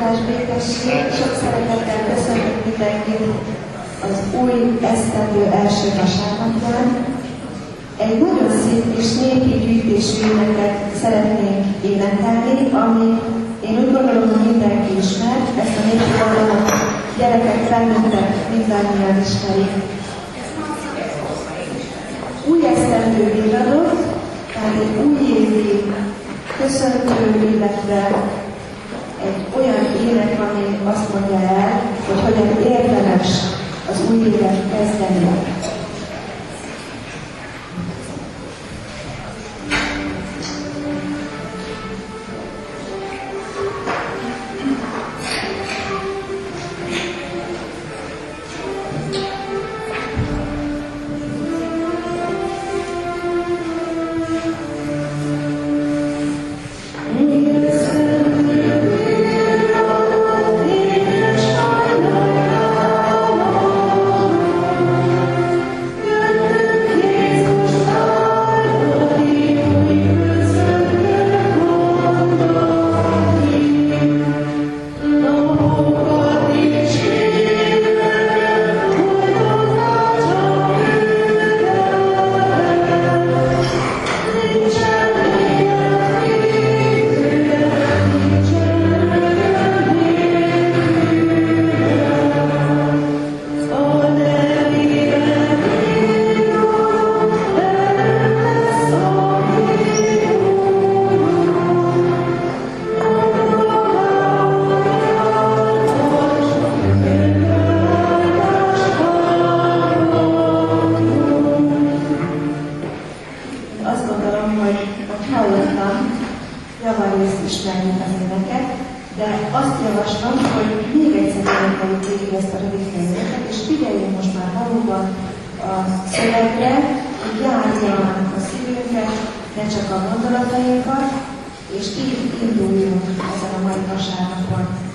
Áldás békesség, sok szeretettel köszöntök mindenkit az új esztendő első vasárnapján. Egy nagyon szép és népi gyűjtésű éneket szeretnénk énekelni, ami én úgy gondolom, hogy mindenki ismer, ezt a népi dallamot gyerekek, felnőttek mindannyian ismerik. Új esztendő híradott, tehát egy új évi köszöntő, illetve egy olyan ének, ami azt mondja el, hogy hogyan érdemes az új évet kezdeni. Csak a gondolatainkat, és így induljunk ezen a mai vasárnapon.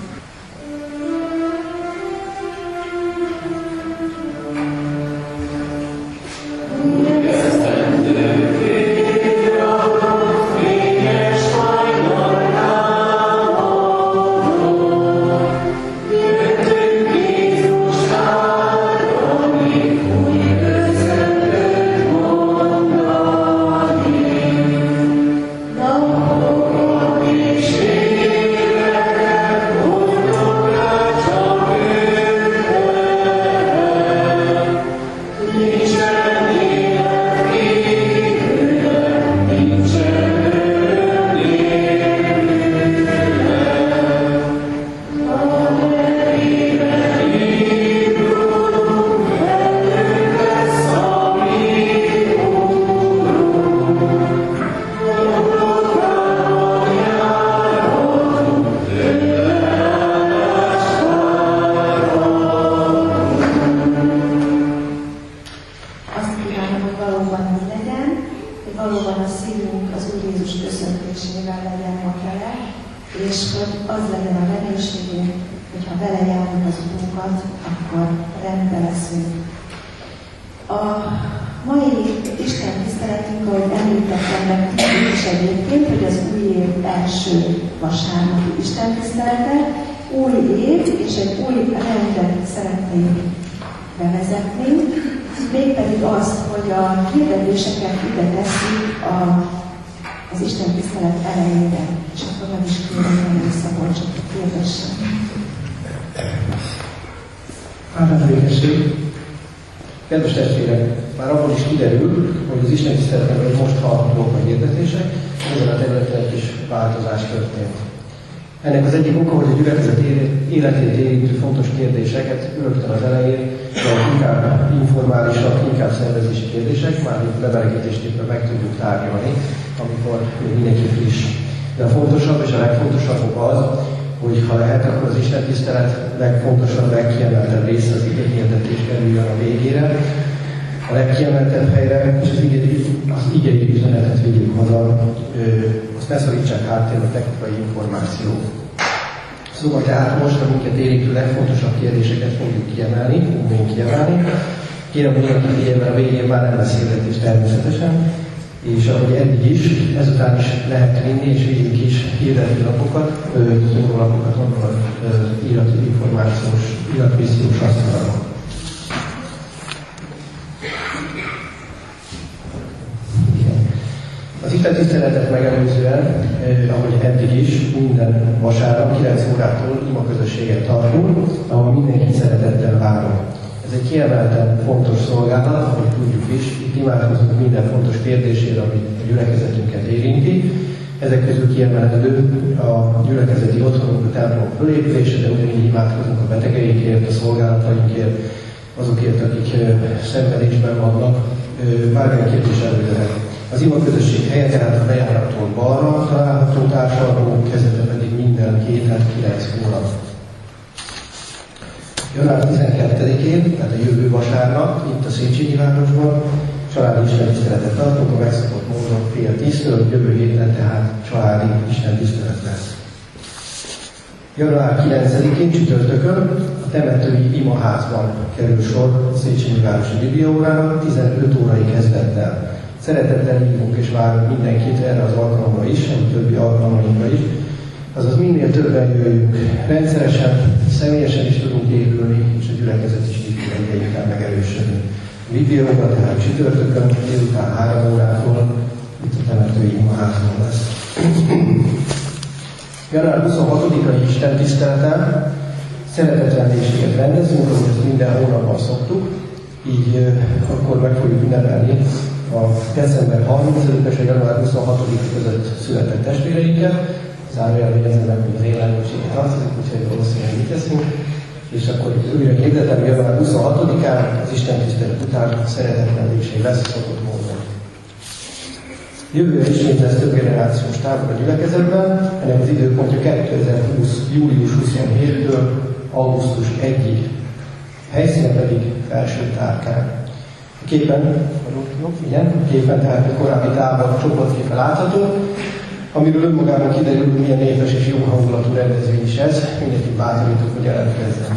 Életét érintő fontos kérdéseket rögtön az elején, de inkább informálisak, inkább szervezési kérdések, már itt leveleketésképpen meg tudjuk tárgyalni, amikor mindenki friss. De a fontosabb és a legfontosabb az, hogy ha lehet, akkor az Isten tisztelet legfontosabb, legkiemeltebb része az ige hirdetés kerüljön a végére, a legkiemeltebb helyre, és az igei, az igei üzenetet vigyük haza, azt ne szorítsák háttérbe technikai információ. Szóval tehát most a minket érintő legfontosabb kérdéseket fogjuk kiemelni, fogunk kiemelni. Kérem, hogy mindenki figyelmen a végén már nem beszélgetés természetesen, és ahogy eddig is, ezután is lehet vinni, és vigyünk is hirdető lapokat, szórólapokat, gondolat irat információs, iratmissziós asztalon. Az itt tiszteletet megelőzően, eh, ahogy eddig is, minden vasárnap 9 órától ima közösséget tartunk, ahol mindenkit szeretettel várunk. Ez egy kiemelten fontos szolgálat, ahogy tudjuk is, itt imádkozunk minden fontos kérdésére, ami a gyülekezetünket érinti. Ezek közül kiemelendő a gyülekezeti otthonunk, a templom fölépülése, de ugyanígy imádkozunk a betegeinkért, a szolgálatainkért, azokért, akik eh, szenvedésben vannak, bármilyen kérdés előre az ima közösség helye tehát a bejárattól balra található társadalom, kezdete pedig minden két, hát kilenc hónap. Január 12-én, tehát a jövő vasárnap, itt a Széchenyi városban, családi istentiszteletet tartunk, a megszokott módon fél tíztől, jövő héten tehát családi istentisztelet lesz. Január 9-én csütörtökön a temetői imaházban kerül sor a Széchenyi Városi Bibliaórára 15 órai kezdettel. Szeretettel hívunk és várunk mindenkit erre az alkalomra is, a többi alkalmainkra is. Azaz minél többen jöjjünk, rendszeresen, személyesen is tudunk épülni, és a gyülekezet is így tud egyre megerősödni. Videóban tehát csütörtökön, délután három órától, itt a temetői imaházban lesz. Január 26-ai Isten tiszteleten szeretetrendéséget rendezünk, ahogy ezt minden hónapban szoktuk, így akkor meg fogjuk ünnepelni a december 30 és január 26 között született testvéreinkkel. Zárójelben jegyzem meg, hogy az élelmiséget tartozik, úgyhogy valószínűleg mit teszünk. És akkor újra hirdetem, január 26-án az Isten tisztelet után szeretetlenléség lesz szokott módon. Jövőre ismét lesz több generációs tábor a gyülekezetben, ennek az időpontja 2020. július 27-től augusztus 1-ig. Helyszíne pedig felső tárkán képen, igen, képen tehát a korábbi tábor csoportképe látható, amiről önmagában kiderül, hogy milyen népes és jó hangulatú rendezvény is ez, mindenkit bátorítok, hogy jelentkezzen.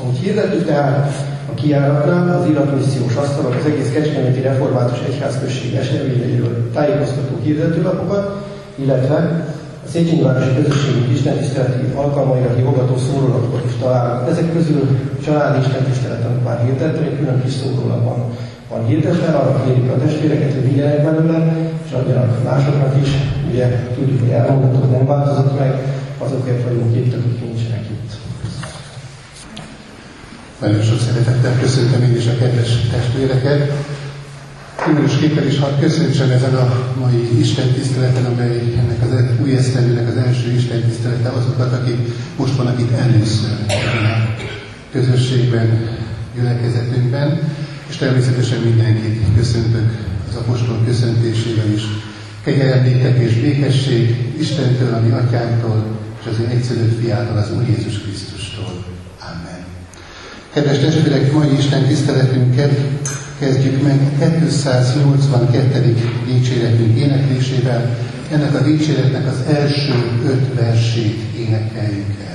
Ahogy hirdettük tehát a kiáratnál, az iratmissziós asztalok az egész Kecskeméti Református Egyházközség eseményeiről tájékoztató hirdetőlapokat, illetve a Széchenyi Közösségi Istentiszteleti alkalmaira hívogató szórólapot is találunk. Ezek közül családi istentisztelet, amit már hirdettem, egy külön kis szórólapban van hirdetve, arra kérjük a testvéreket, hogy vigyenek belőle, és adjanak másoknak is. Ugye tudjuk, hogy elmondhatók nem változott meg, azokért vagyunk itt, akik nincsenek itt. Nagyon sok szeretettel köszöntöm én is a kedves testvéreket. Különösképpen is hadd köszöntsem ezen a mai Isten tiszteleten, amely ennek az új esztendőnek az első Isten tisztelete azokat, akik most vannak itt először ebben a közösségben, gyülekezetünkben, és természetesen mindenkit köszöntök az apostol köszöntésével is. Kegyelem és békesség Istentől, a mi atyánktól, és az ő egyszerűt fiától, az Úr Jézus Krisztustól. Amen. Kedves testvérek, mai Isten tiszteletünket kezdjük meg 282. dicséretünk éneklésével. Ennek a dicséretnek az első öt versét énekeljük el.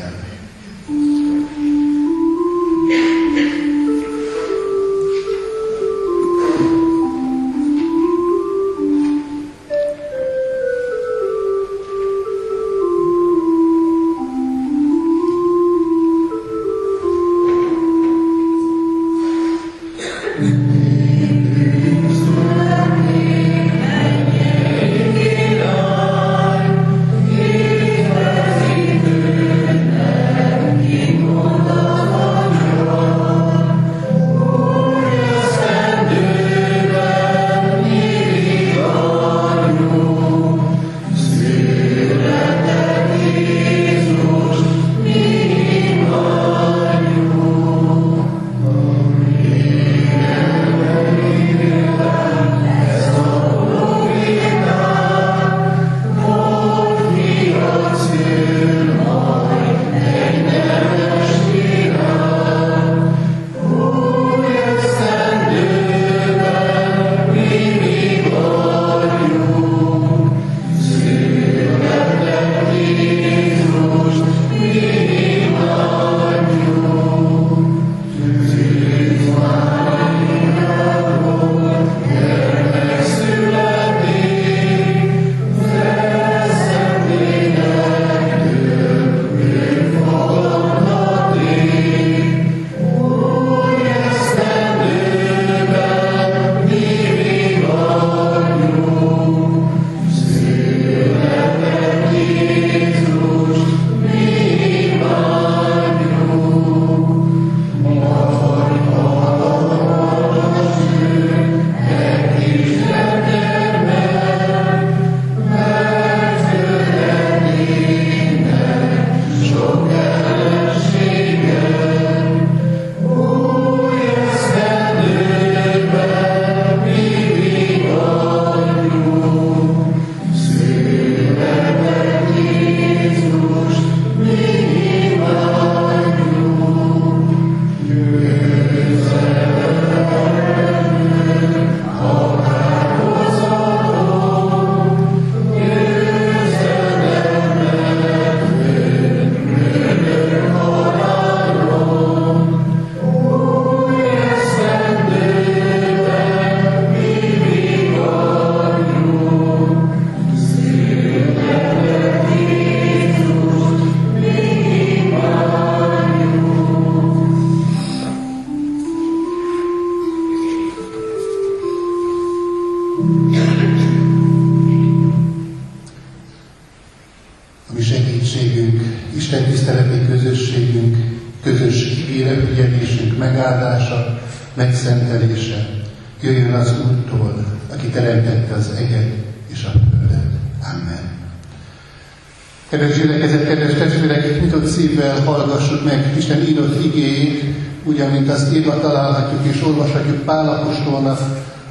Szívvel hallgassuk meg Isten írott igéjét, ugyan, mint azt írva találhatjuk és olvashatjuk Pálapostolnak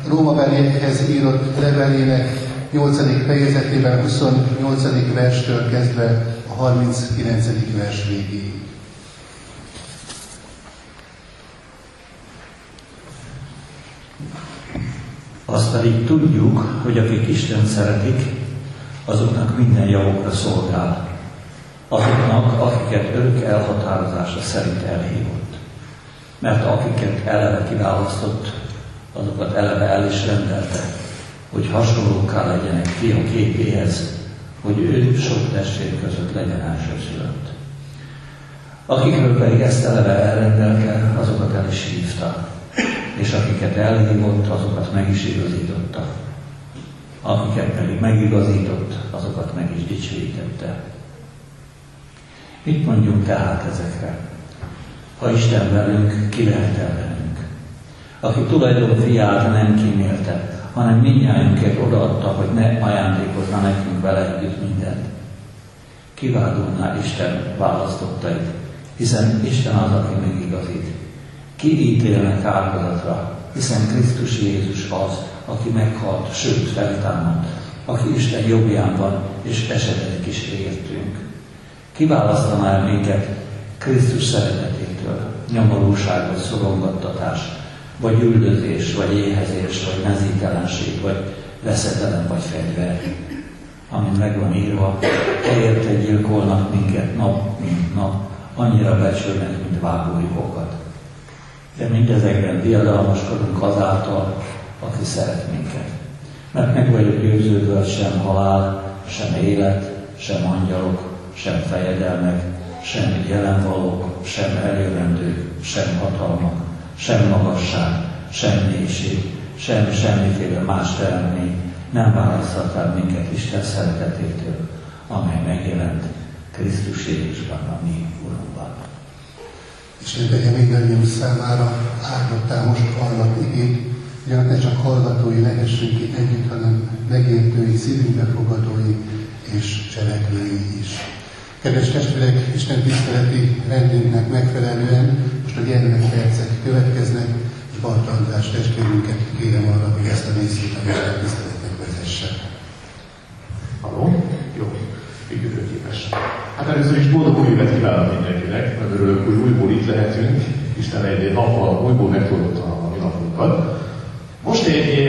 Róma beliekhez írott levelének 8. fejezetében 28. verstől kezdve a 39. vers végéig. Azt pedig tudjuk, hogy akik Isten szeretik, azoknak minden javukra szolgál. Elhatározása szerint elhívott. Mert akiket eleve kiválasztott, azokat eleve el is rendelte, hogy hasonlóká legyenek fia képéhez, hogy ő sok testvér között legyen elsőszülött. Akikről pedig ezt eleve elrendelte, azokat el is hívta, és akiket elhívott, azokat meg is igazította. Akiket pedig megigazított, azokat meg is dicsőítette. Mit mondjunk tehát ezekre? Ha Isten velünk, ki lehet ellenünk? Aki tulajdon fiát nem kímélte, hanem minnyájunkért odaadta, hogy ne ajándékozna nekünk vele együtt mindent. Kiválulná Isten választottait, hiszen Isten az, aki megigazít. Ki ítélnek áldozatra, hiszen Krisztus Jézus az, aki meghalt, sőt feltámadt, aki Isten jobbján van, és esetedik is értünk. Kiválasztaná el minket Krisztus szeretetétől, nyomorúság vagy szorongattatás, vagy üldözés, vagy éhezés, vagy mezítelenség, vagy veszedelem, vagy fegyver, ami meg van írva, érte gyilkolnak minket nap, mint nap, annyira becsülnek, mint vágójukokat. De mindezekben diadalmaskodunk azáltal, aki szeret minket. Mert meg vagyok győződve, sem halál, sem élet, sem angyalok, sem fejedelmek, sem jelenvalók, sem eljövendők, sem hatalmak, sem magasság, sem mélység, sem semmiféle más teremtmény nem választhat el minket Isten szeretetétől, amely megjelent Krisztus Jézusban, a mi Urunkban. Isten tegye mindannyiunk számára átadtál most hallott igét, ugyanak ne csak hallgatói lehessünk itt együtt, hanem megértői, szívünkbe fogadói és cselekvői is. Kedves testvérek, Isten tiszteleti rendünknek megfelelően most a gyermekpercek következnek, és Barta András testvérünket kérem arra, hogy ezt a részét a tiszteletnek vezesse. Halló? Jó. Működőképes. Hát először is boldog új évet kívánok mindenkinek, mert örülök, hogy újból itt lehetünk. Isten egy nappal újból megtolta a mi napunkat. Most egy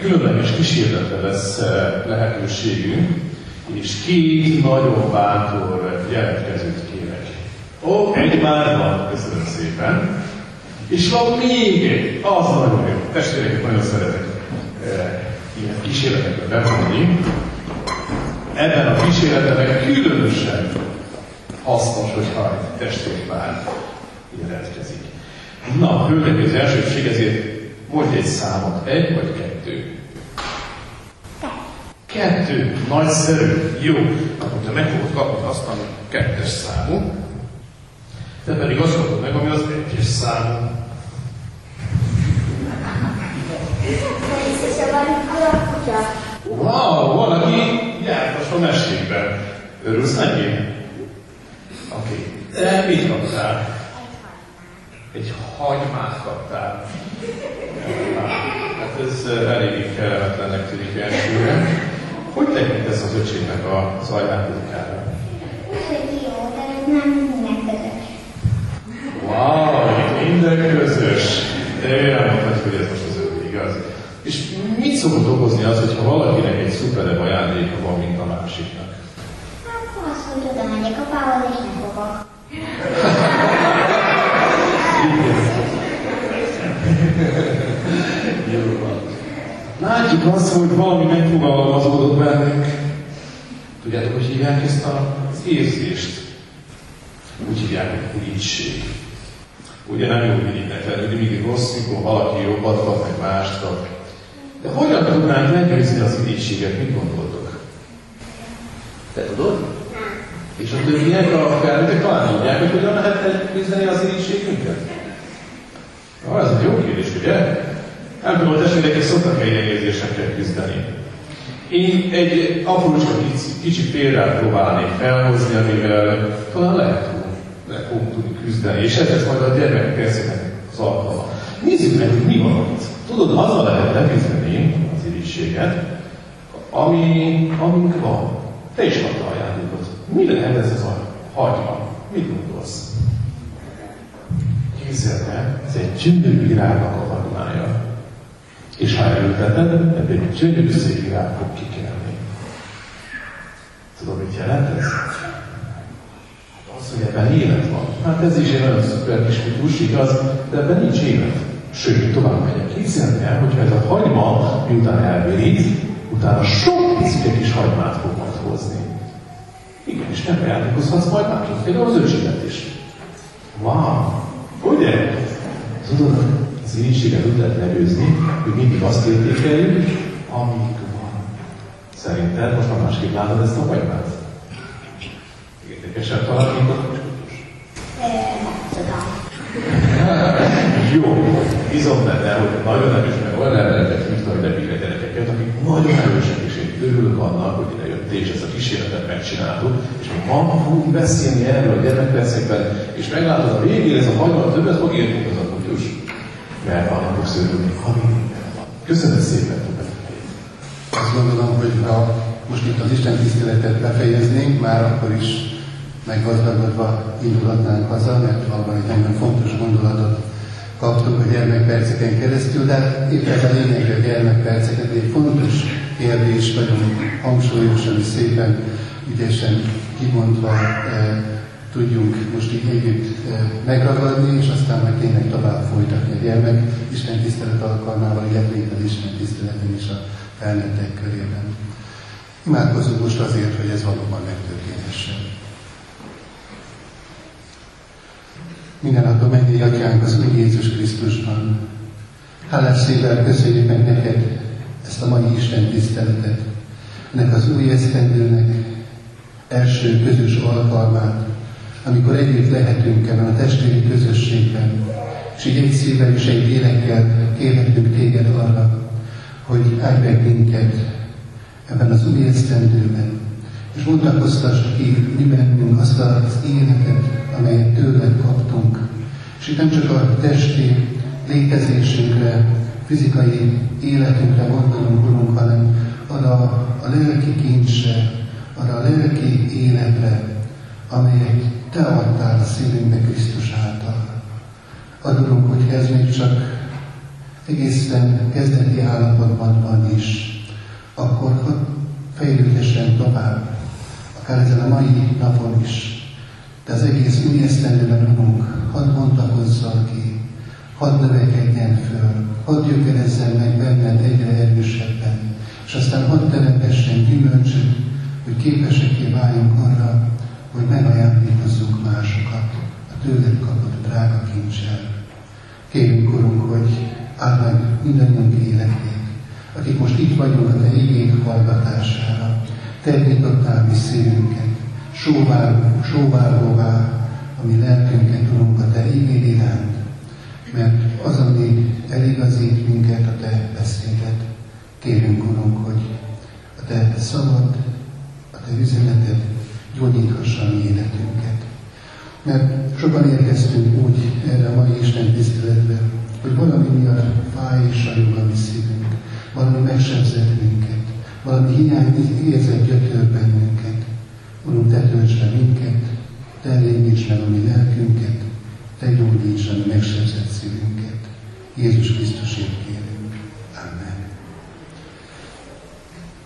különleges kísérletre lesz e, lehetőségünk, és két nagyon bátor jelentkezőt kérek. Ó, egy már van, köszönöm szépen. És van még egy, az nagyon jó. Testvéreket nagyon szeretek e, ilyen kísérletekbe bevonni. Ebben a kísérletben különösen hasznos, hogyha egy testvérpár jelentkezik. Na, hölgyek, az elsőség ezért mondj egy számot, egy vagy kettő. Kettő. Nagyszerű. Jó. Akkor te meg fogod kapni azt, ami kettes számú. Te pedig azt kapod meg, ami az egyes számú. Wow, valaki jártas a mesékben. Örülsz neki? Oké. Okay. De mit kaptál? Egy hagymát kaptál. Hát ez elég kellemetlennek tűnik elsőre. Hogy tekintesz az öcsémnek az ajándékára? jó, de ez nem minden közös. Wow, minden közös. De ő elmondhatja, hogy ez most az ő igaz. És mit szokott okozni az, hogyha valakinek egy szuperebb ajándéka van, mint a másiknak? Hát az, hogy oda megyek apához, és nem fogok. Jó van. Látjuk azt, hogy valami megfogalmazódott bennünk. Tudjátok, hogy hívják ezt az érzést? Úgy hívják, hogy irigység. Ugye nem jó mindig hogy mindig rossz, mikor valaki jobbat kap, meg mást kap. De hogyan tudnánk legyőzni az irítséget? Mit gondoltok? Te tudod? És a többiek, a felnőttek talán tudják, hogy hogyan lehet küzdeni az irítségünket? Ah, ez egy jó kérdés, ugye? Nem tudom, a testvérek szoktak egy érzésekkel küzdeni. Én egy aprócska kicsi, kicsi példát próbálnék felhozni, amivel talán lehet, lehet fogunk tudni küzdeni, és ez majd a gyermek percének az alkalma. Nézzük meg, hogy mi van itt. Tudod, azzal lehet leküzdeni az irigységet, ami, amink van. Te is adta ajándékot. Mi lehet ez az a hagyma? Mit gondolsz? Képzeld el, ez egy gyönyörű virágnak a hagymája. És ha elülteted, ebből egy gyönyörű szép virág fog kikelni. Tudod, mit jelent ez? Hát az, hogy ebben élet van. Hát ez is egy nagyon szuper kis mitus, igaz, de ebben nincs élet. Sőt, tovább megyek. Képzeld el, hogyha ez a hagyma miután elvirít, utána sok picike kis hagymát fog majd hozni. Igen, és nem ajándékozhatsz majd mások, például az ősidet is. Wow! Ugye? Tudod, irigységet úgy lehet legyőzni, hogy mindig azt értékeljük, amik van. Szerinted most már másképp látod ezt a hagymát? Érdekesebb talán, mint a. Jó, bízom benne, hogy nagyon erős, meg olyan embereket hívta, hogy lebírja gyerekeket, akik nagyon erősek, és én örülök annak, hogy ide jöttél, és ezt a kísérletet megcsináltuk, és még ma fogunk beszélni erről a gyermekpercekben, és meglátod a végén, ez a hagyma többet fog érni, az a kutyus, mert annak fog szörülni, ami Köszönöm szépen, Azt gondolom, hogy ha most itt az Isten tiszteletet befejeznénk, már akkor is meggazdagodva indulhatnánk haza, mert valami egy nagyon fontos gondolatot kaptunk a gyermekperceken keresztül, de épp ez a lényeg a gyermekperceket, egy fontos kérdés, nagyon hangsúlyosan és szépen, ügyesen kimondva e, tudjunk most így együtt e, megragadni, és aztán majd tényleg tovább folytatni a gyermek Isten tisztelet alkalmával, illetve itt az Isten tiszteleten is a felnőttek körében. Imádkozunk most azért, hogy ez valóban megtörténhessen. Mindenható mennyi atyánk az Úr Jézus Krisztusban. Hálás szívvel köszönjük meg neked ezt a mai Isten tiszteletet, ennek az új esztendőnek első közös alkalmát, amikor együtt lehetünk ebben a testvéri közösségben, és így egy szívvel és egy lélekkel kérhetünk téged arra, hogy állj meg minket ebben az új esztendőben, és bontakoztasd ki mi bennünk azt az életet, amelyet tőled kaptunk. És itt nem csak a testi létezésünkre, fizikai életünkre gondolunk, Urunk, hanem arra a lelki kincsre, arra a lelki életre, amelyet Te adtál a szívünkbe Krisztus által. Adunk, hogy ez még csak egészen kezdeti állapotban van is, akkor fejlődhessen tovább, akár ezen a mai napon is, de az egész új esztendőben Urunk, hadd bontakozzon ki, hadd növekedjen föl, hadd gyökerezzen meg benned egyre erősebben, és aztán hadd terepessen gyümölcsöt, hogy képeseké váljunk arra, hogy megajándékozzunk másokat a tőled kapott drága kincsel. Kérünk, Urunk, hogy áld meg mindannyiunk életét, akik most itt vagyunk a Te igény hallgatására. Te nyitottál mi szívünket, sóvárgóvá a mi lelkünket, Urunk, a Te igéd iránt, mert az, ami eligazít minket, a Te beszédet. Kérünk, Urunk, hogy a Te szabad, a Te üzeneted gyógyíthassa mi életünket. Mert sokan érkeztünk úgy erre a mai Isten tiszteletbe, hogy valami miatt fáj és sajog a mi szívünk, valami megsebzett minket, valami hiány érzett gyötör bennünket. Urunk, Te töltsd le minket, Te elégíts meg a mi lelkünket, Te gyógyíts a mi megsebzett szívünket. Jézus Krisztusért kérünk. Amen.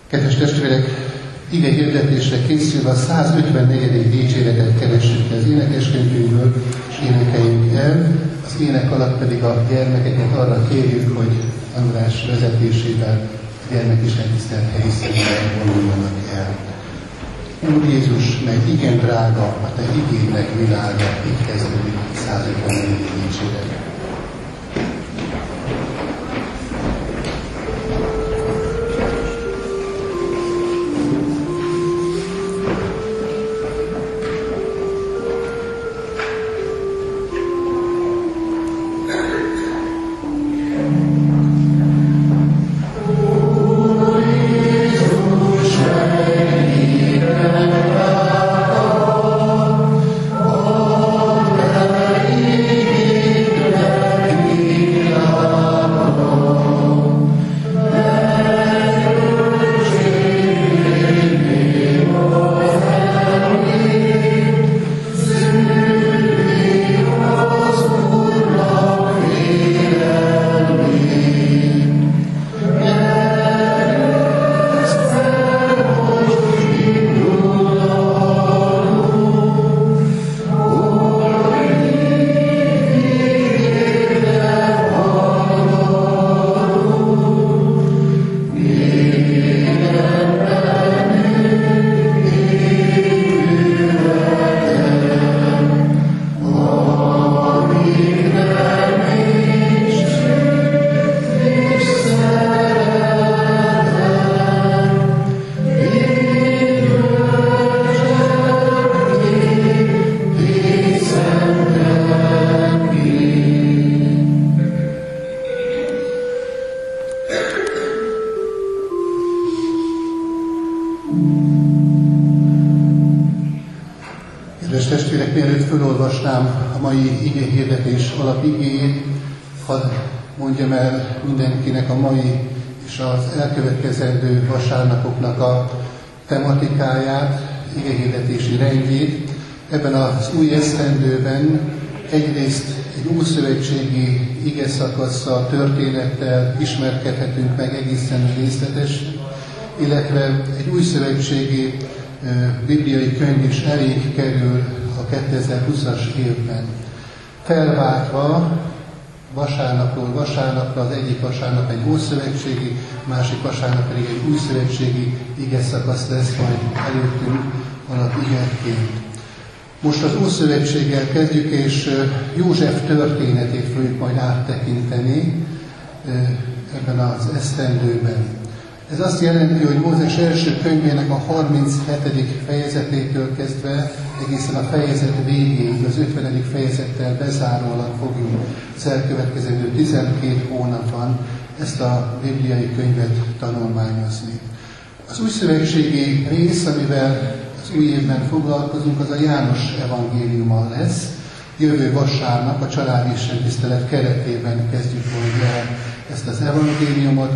Kedves testvérek, ige hirdetésre készülve a 154. dicséretet keressük az énekeskönyvünkből, és énekeljünk el. Az ének alatt pedig a gyermekeket arra kérjük, hogy András vezetésével a gyermekisten tisztelt helyi személyek vonuljanak el. Úr Jézus, meg igen drága, a Te igénynek világa, így kezdődik 154. dicséret. Vasárnapoknak a tematikáját, igehirdetési rendjét. Ebben az új esztendőben egyrészt egy újszövetségi ige szakaszsal, történettel ismerkedhetünk meg egészen részletes, illetve egy újszövetségi bibliai könyv is elég kerül a 2020-as évben. Felváltva vasárnapról vasárnapra, az egyik vasárnap egy ószövetségi, másik vasárnap pedig egy új szövetségi ige szakasz lesz majd előttünk igerként. Most az Ószövetséggel kezdjük, és József történetét fogjuk majd áttekinteni ebben az esztendőben. Ez azt jelenti, hogy Mózes első könyvének a 37. fejezetétől kezdve egészen a fejezet végéig, az 50. fejezettel bezárólag fogjuk az elkövetkező 12 hónapban ezt a bibliai könyvet tanulmányozni. Az új szövetségi rész, amivel az új évben foglalkozunk, az a János evangéliuma lesz. Jövő vasárnap a családi tisztelet keretében kezdjük majd ezt az evangéliumot,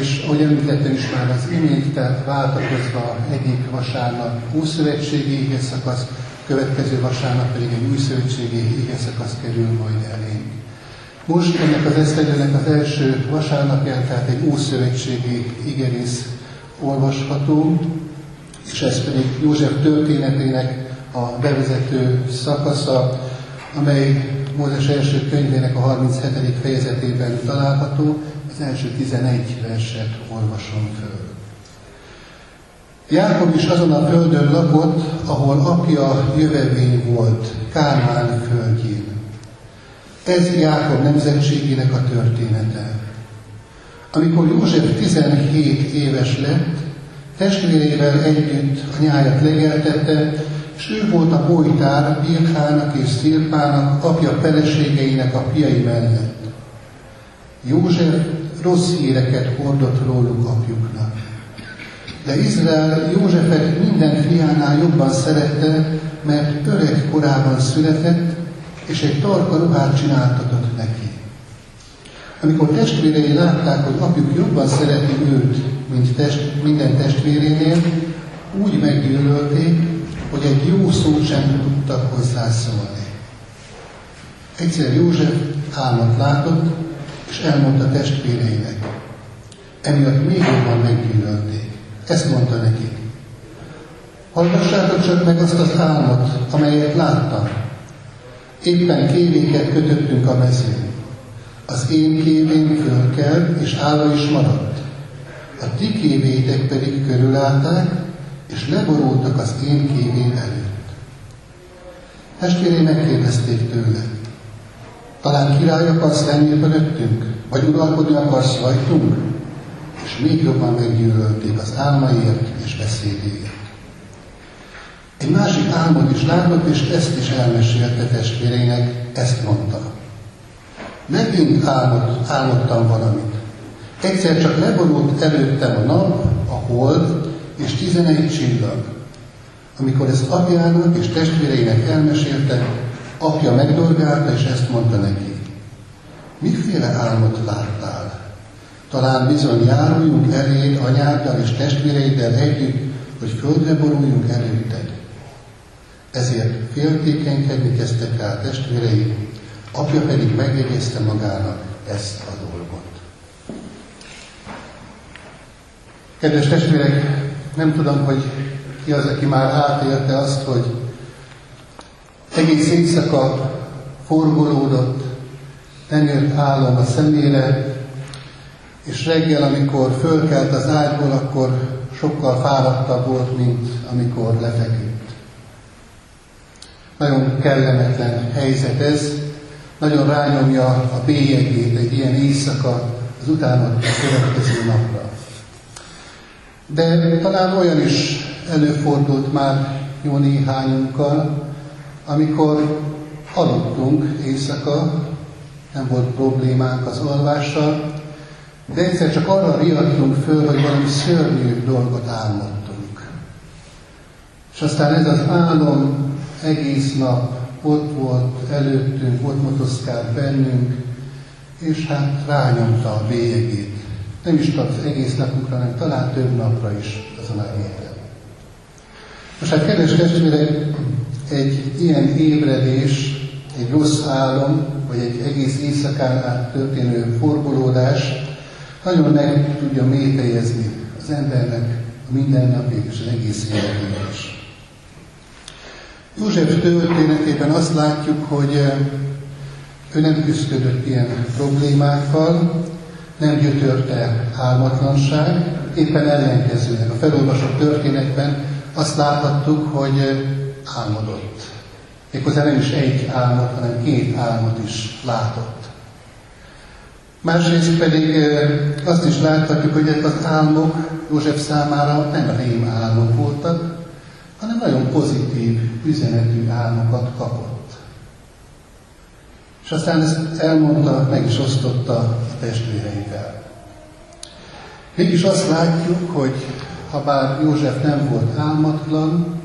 és ahogy említettem is már az imént, tehát váltakozva egyik vasárnap újszövetségi szakasz, következő vasárnap pedig egy új szövetségi szakasz kerül majd elénk. Most ennek az esztegyőnek az első vasárnapján, tehát egy ószövetségi igerész olvasható, és ez pedig József történetének a bevezető szakasza, amely Mózes első könyvének a 37. fejezetében található, az első 11 verset olvasom föl. Jákob is azon a földön lakott, ahol apja jövevény volt, Kálmán földjén. Ez Jákob nemzetségének a története. Amikor József 17 éves lett, testvérével együtt a nyájat legeltette, és ő volt a bolytár Bilhának és Szirpának, apja feleségeinek a fiai mellett. József rossz híreket hordott róluk apjuknak. De Izrael Józsefet minden fiánál jobban szerette, mert öreg korában született, és egy tarka ruhát csináltatott neki. Amikor testvérei látták, hogy apjuk jobban szereti őt, mint test, minden testvérénél, úgy meggyűlölték, hogy egy jó szót sem tudtak hozzászólni. Egyszer József álmot látott, és elmondta testvéreinek. Emiatt még jobban meggyűlölték. Ezt mondta nekik. Hallgassátok csak meg azt az álmot, amelyet láttam. Éppen kévéket kötöttünk a mezőn. Az én kévén fölkel, és állva is maradt. A ti kévétek pedig körülállták, és leborultak az én kévén előtt. Testvéré megkérdezték tőle, talán király akarsz lenni fölöttünk, vagy uralkodni akarsz rajtunk? És még jobban meggyűlölték az álmaiért és beszédéért. Egy másik álmot is látott, és ezt is elmesélte testvéreinek, ezt mondta. Megint álmod, álmodtam valamit. Egyszer csak leborult előttem a nap, a hold, és tizenegy csillag. Amikor ezt apjának és testvéreinek elmesélte, apja megdolgálta, és ezt mondta neki. Miféle álmot láttál? Talán bizony járuljunk eléd anyáddal és testvéreiddel együtt, hogy földre boruljunk előtted. Ezért féltékenykedni kezdtek el testvérei, apja pedig megjegyezte magának ezt a dolgot. Kedves testvérek, nem tudom, hogy ki az, aki már átélte azt, hogy egész éjszaka forgolódott, nem jött álom a szemére, és reggel, amikor fölkelt az ágyból, akkor sokkal fáradtabb volt, mint amikor lefeküdt. Nagyon kellemetlen helyzet ez, nagyon rányomja a bélyegét egy ilyen éjszaka az utána következő napra. De talán olyan is előfordult már jó néhányunkkal, amikor aludtunk éjszaka, nem volt problémánk az alvással, de egyszer csak arra riadtunk föl, hogy valami szörnyű dolgot álmodtunk. És aztán ez az álom egész nap ott volt előttünk, ott motoszkált bennünk, és hát rányomta a bélyegét. Nem is csak az egész napunkra, hanem talán több napra is azon a héten. Most hát, kedves testvérek, egy ilyen ébredés, egy rossz álom, vagy egy egész éjszakán át történő forgolódás nagyon meg tudja mélyhelyezni az embernek a mindennapét és az egész életét is. József történetében azt látjuk, hogy ő nem küzdött ilyen problémákkal, nem gyötörte álmatlanság, éppen ellenkezőleg. A felolvasott történetben azt láthattuk, hogy álmodott. Méghozzá nem is egy álmot, hanem két álmot is látott. Másrészt pedig azt is láthatjuk, hogy ezek az álmok József számára nem rém álmok voltak, hanem nagyon pozitív üzenetű álmokat kapott. És aztán ezt elmondta, meg is osztotta a testvéreivel. Mégis azt látjuk, hogy ha bár József nem volt álmatlan,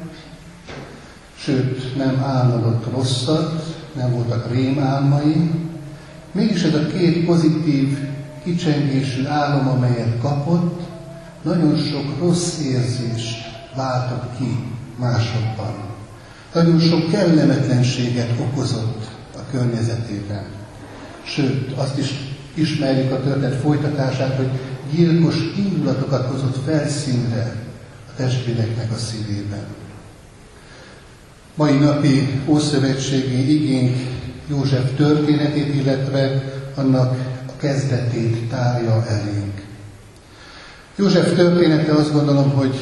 sőt nem álmodott rosszat, nem voltak rémálmai, mégis ez a két pozitív kicsengésű álom, amelyet kapott, nagyon sok rossz érzést váltott ki másokban. Nagyon sok kellemetlenséget okozott környezetében. Sőt, azt is ismerjük a történet folytatását, hogy gyilkos indulatokat hozott felszínre a testvéreknek a szívében. Mai napi ószövetségi igénk József történetét, illetve annak a kezdetét tárja elénk. József története azt gondolom, hogy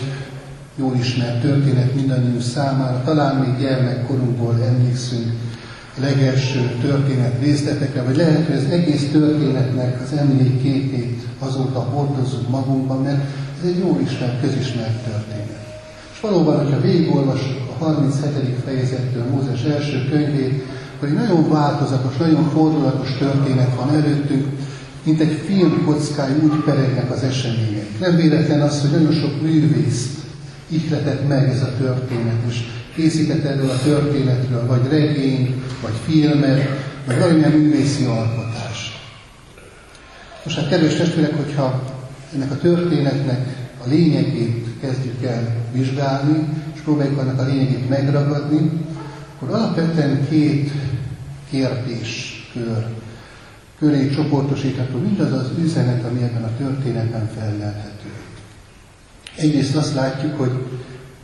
jól ismert történet mindannyiunk számára. Talán még gyermekkorunkból emlékszünk legelső történet részletekre, vagy lehet, hogy az egész történetnek az emlékképét azóta hordozunk magunkban, mert ez egy jól ismert, közismert történet. És valóban, hogyha végigolvasjuk a 37. fejezettől Mózes első könyvét, hogy nagyon változatos, nagyon fordulatos történet van előttünk, mint egy filmkockáj úgy peregnek az események. Nem véletlen az, hogy nagyon sok művészt ihletett meg ez a történet, és készített erről a történetről, vagy regényt, vagy filmet, vagy valamilyen művészi alkotást. Most hát kedves testvérek, hogyha ennek a történetnek a lényegét kezdjük el vizsgálni, és próbáljuk annak a lényegét megragadni, akkor alapvetően két kérdéskör köré csoportosítható mindaz az üzenet, ami ebben a történetben fellelhető. Egyrészt azt látjuk, hogy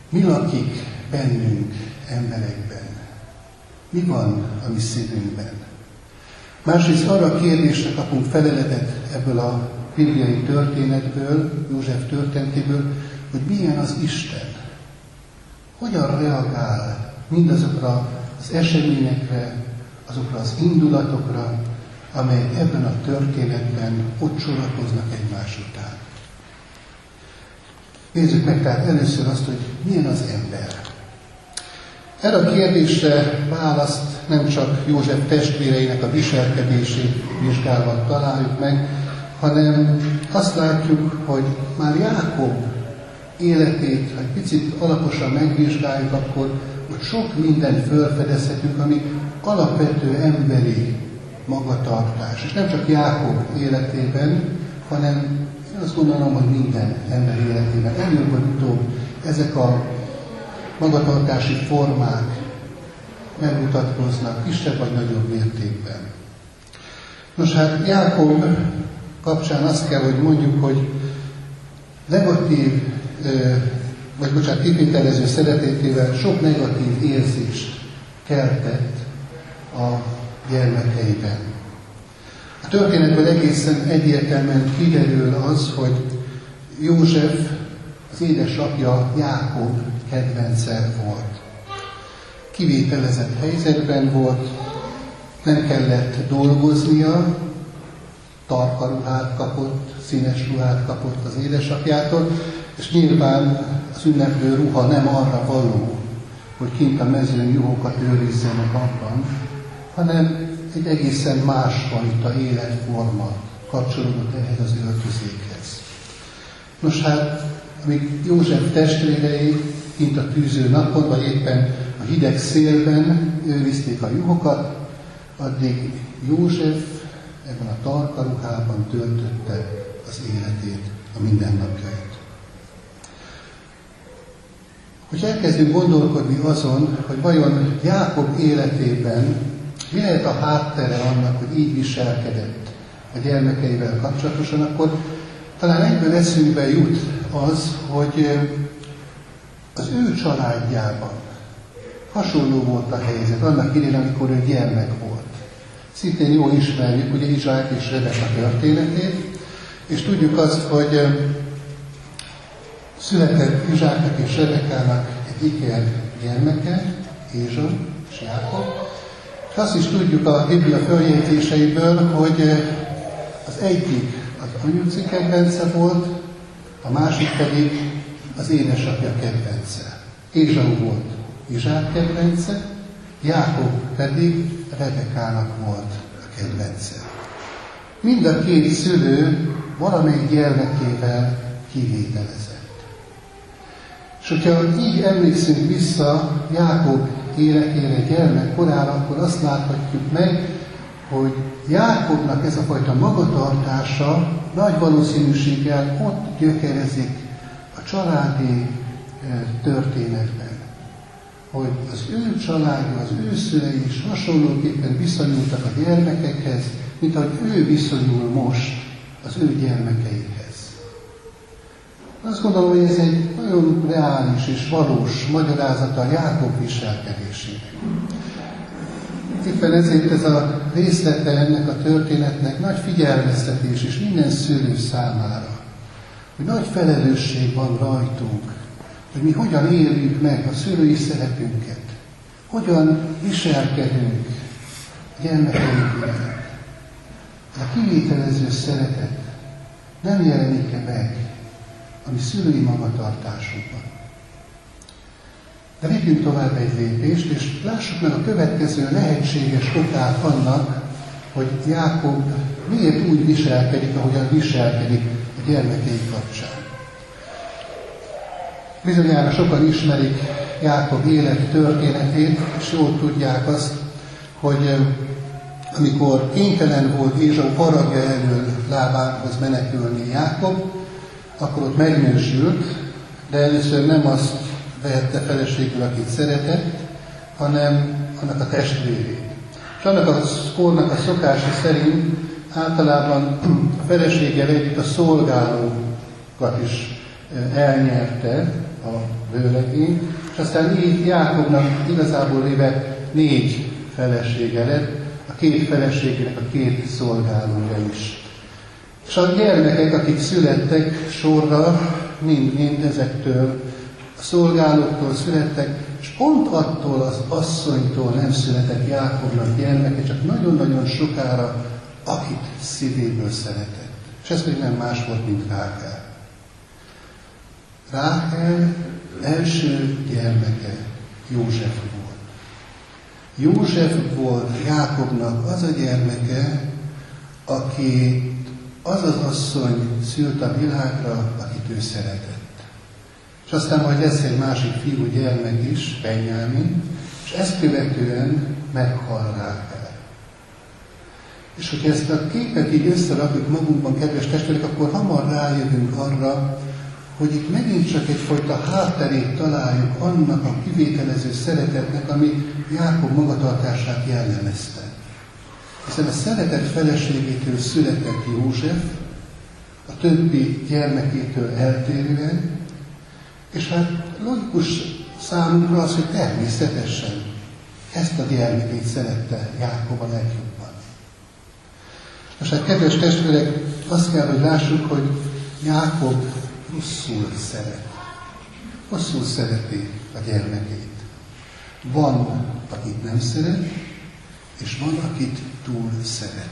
mi lakik bennünk, emberekben. Mi van a mi szívünkben? Másrészt arra a kérdésre kapunk feleletet ebből a bibliai történetből, József történetéből, hogy milyen az Isten. Hogyan reagál mindazokra az eseményekre, azokra az indulatokra, amelyek ebben a történetben ott sorakoznak egymás után. Nézzük meg tehát először azt, hogy milyen az ember. Erre a kérdésre választ nem csak József testvéreinek a viselkedését vizsgálva találjuk meg, hanem azt látjuk, hogy már Jákob életét, ha egy picit alaposan megvizsgáljuk, akkor ott sok mindent felfedezhetünk, ami alapvető emberi magatartás. És nem csak Jákob életében, hanem azt gondolom, hogy minden ember életében előbb vagy utóbb ezek a magatartási formák megmutatkoznak kisebb vagy nagyobb mértékben. Nos hát Jákob kapcsán azt kell, hogy mondjuk, hogy negatív, vagy bocsánat, kivitelező szeretetével sok negatív érzést keltett a gyermekeiben történetből egészen egyértelműen kiderül az, hogy József, az édesapja Jákob kedvence volt. Kivételezett helyzetben volt, nem kellett dolgoznia, tarka ruhát kapott, színes ruhát kapott az édesapjától, és nyilván az ünneplő ruha nem arra való, hogy kint a mezőn juhokat őrizzenek abban, hanem egy egészen másfajta életforma kapcsolódott ehhez az öltözékhez. Nos hát, amíg József testvérei kint a tűző napon, vagy éppen a hideg szélben őrizték a juhokat, addig József ebben a tarka ruhában töltötte az életét, a mindennapjait. Hogy elkezdünk gondolkodni azon, hogy vajon Jákob életében mi lehet a háttere annak, hogy így viselkedett a gyermekeivel kapcsolatosan, akkor talán egyből eszünkbe jut az, hogy az ő családjában hasonló volt a helyzet, annak idén, amikor ő gyermek volt. Szintén jól ismerjük ugye Izsák és Rebeka történetét, és tudjuk azt, hogy született Izsáknak és Rebekának egy iker gyermeke, Ézsa és Jákob, és azt is tudjuk a Biblia följegyzéseiből, hogy az egyik anyuci kedvence volt, a másik pedig az édesapja kedvence. Ézsau volt Izsák kedvence, Jákob pedig Rebekának volt a kedvence. Mind a két szülő valamelyik gyermekével kivételezett. És hogyha így emlékszünk vissza Jákob életére, gyermekkorára, akkor azt láthatjuk meg, hogy Jákobnak ez a fajta magatartása nagy valószínűséggel ott gyökerezik a családi eh, történetben. Hogy az ő családja, az ő szülei is hasonlóképpen viszonyultak a gyermekekhez, mint ahogy ő viszonyul most az ő gyermekeihez. Azt gondolom, hogy ez egy nagyon reális és valós magyarázata a Jákob viselkedésének. Éppen ezért ez a részlete ennek a történetnek nagy figyelmeztetés is minden szülő számára, hogy nagy felelősség van rajtunk, hogy mi hogyan éljük meg a szülői szerepünket, hogyan viselkedünk gyermekeinkkel. A kivételező szeretet nem jelenik -e meg a mi szülői magatartásunkban. De lépjünk tovább egy lépést, és lássuk meg a következő lehetséges okát annak, hogy Jákob miért úgy viselkedik, ahogyan viselkedik a gyermekei kapcsán. Bizonyára sokan ismerik Jákob élet történetét, és jól tudják azt, hogy amikor kénytelen volt Ézsau haragja elől lábához menekülni Jákob, akkor ott megnősült, de először nem azt vehette feleségül, akit szeretett, hanem annak a testvérét. És annak a kornak a szokása szerint általában a feleséggel együtt a szolgálókat is eh, elnyerte a vőlegény, és aztán így Jákobnak igazából éve négy felesége lett, a két feleségének a két szolgálója is. És a gyermekek, akik születtek sorra, mind-mind ezektől szolgálóktól születtek, és pont attól az asszonytól nem született Jákobnak gyermeke, csak nagyon-nagyon sokára, akit szívéből szeretett. És ez pedig nem más volt, mint Rákel. Rákel első gyermeke József volt. József volt Jákobnak az a gyermeke, aki az az asszony szült a világra, akit ő szeretett. És aztán majd lesz egy másik fiú gyermek is, Benyámin, és ezt követően meghal Rákel. És hogyha ezt a képet így összerakjuk magunkban, kedves testvérek, akkor hamar rájövünk arra, hogy itt megint csak egyfajta hátterét találjuk annak a kivételező szeretetnek, ami Jákob magatartását jellemezte. Hiszen a szeretet feleségétől született József, a többi gyermekétől eltérően, és hát logikus számunkra az, hogy természetesen ezt a gyermekét szerette Jákob a legjobban. Most hát kedves testvérek, azt kell, hogy lássuk, hogy Jákob rosszul szeret. Rosszul szereti a gyermekét. Van, akit nem szeret, és van, akit túl szeret.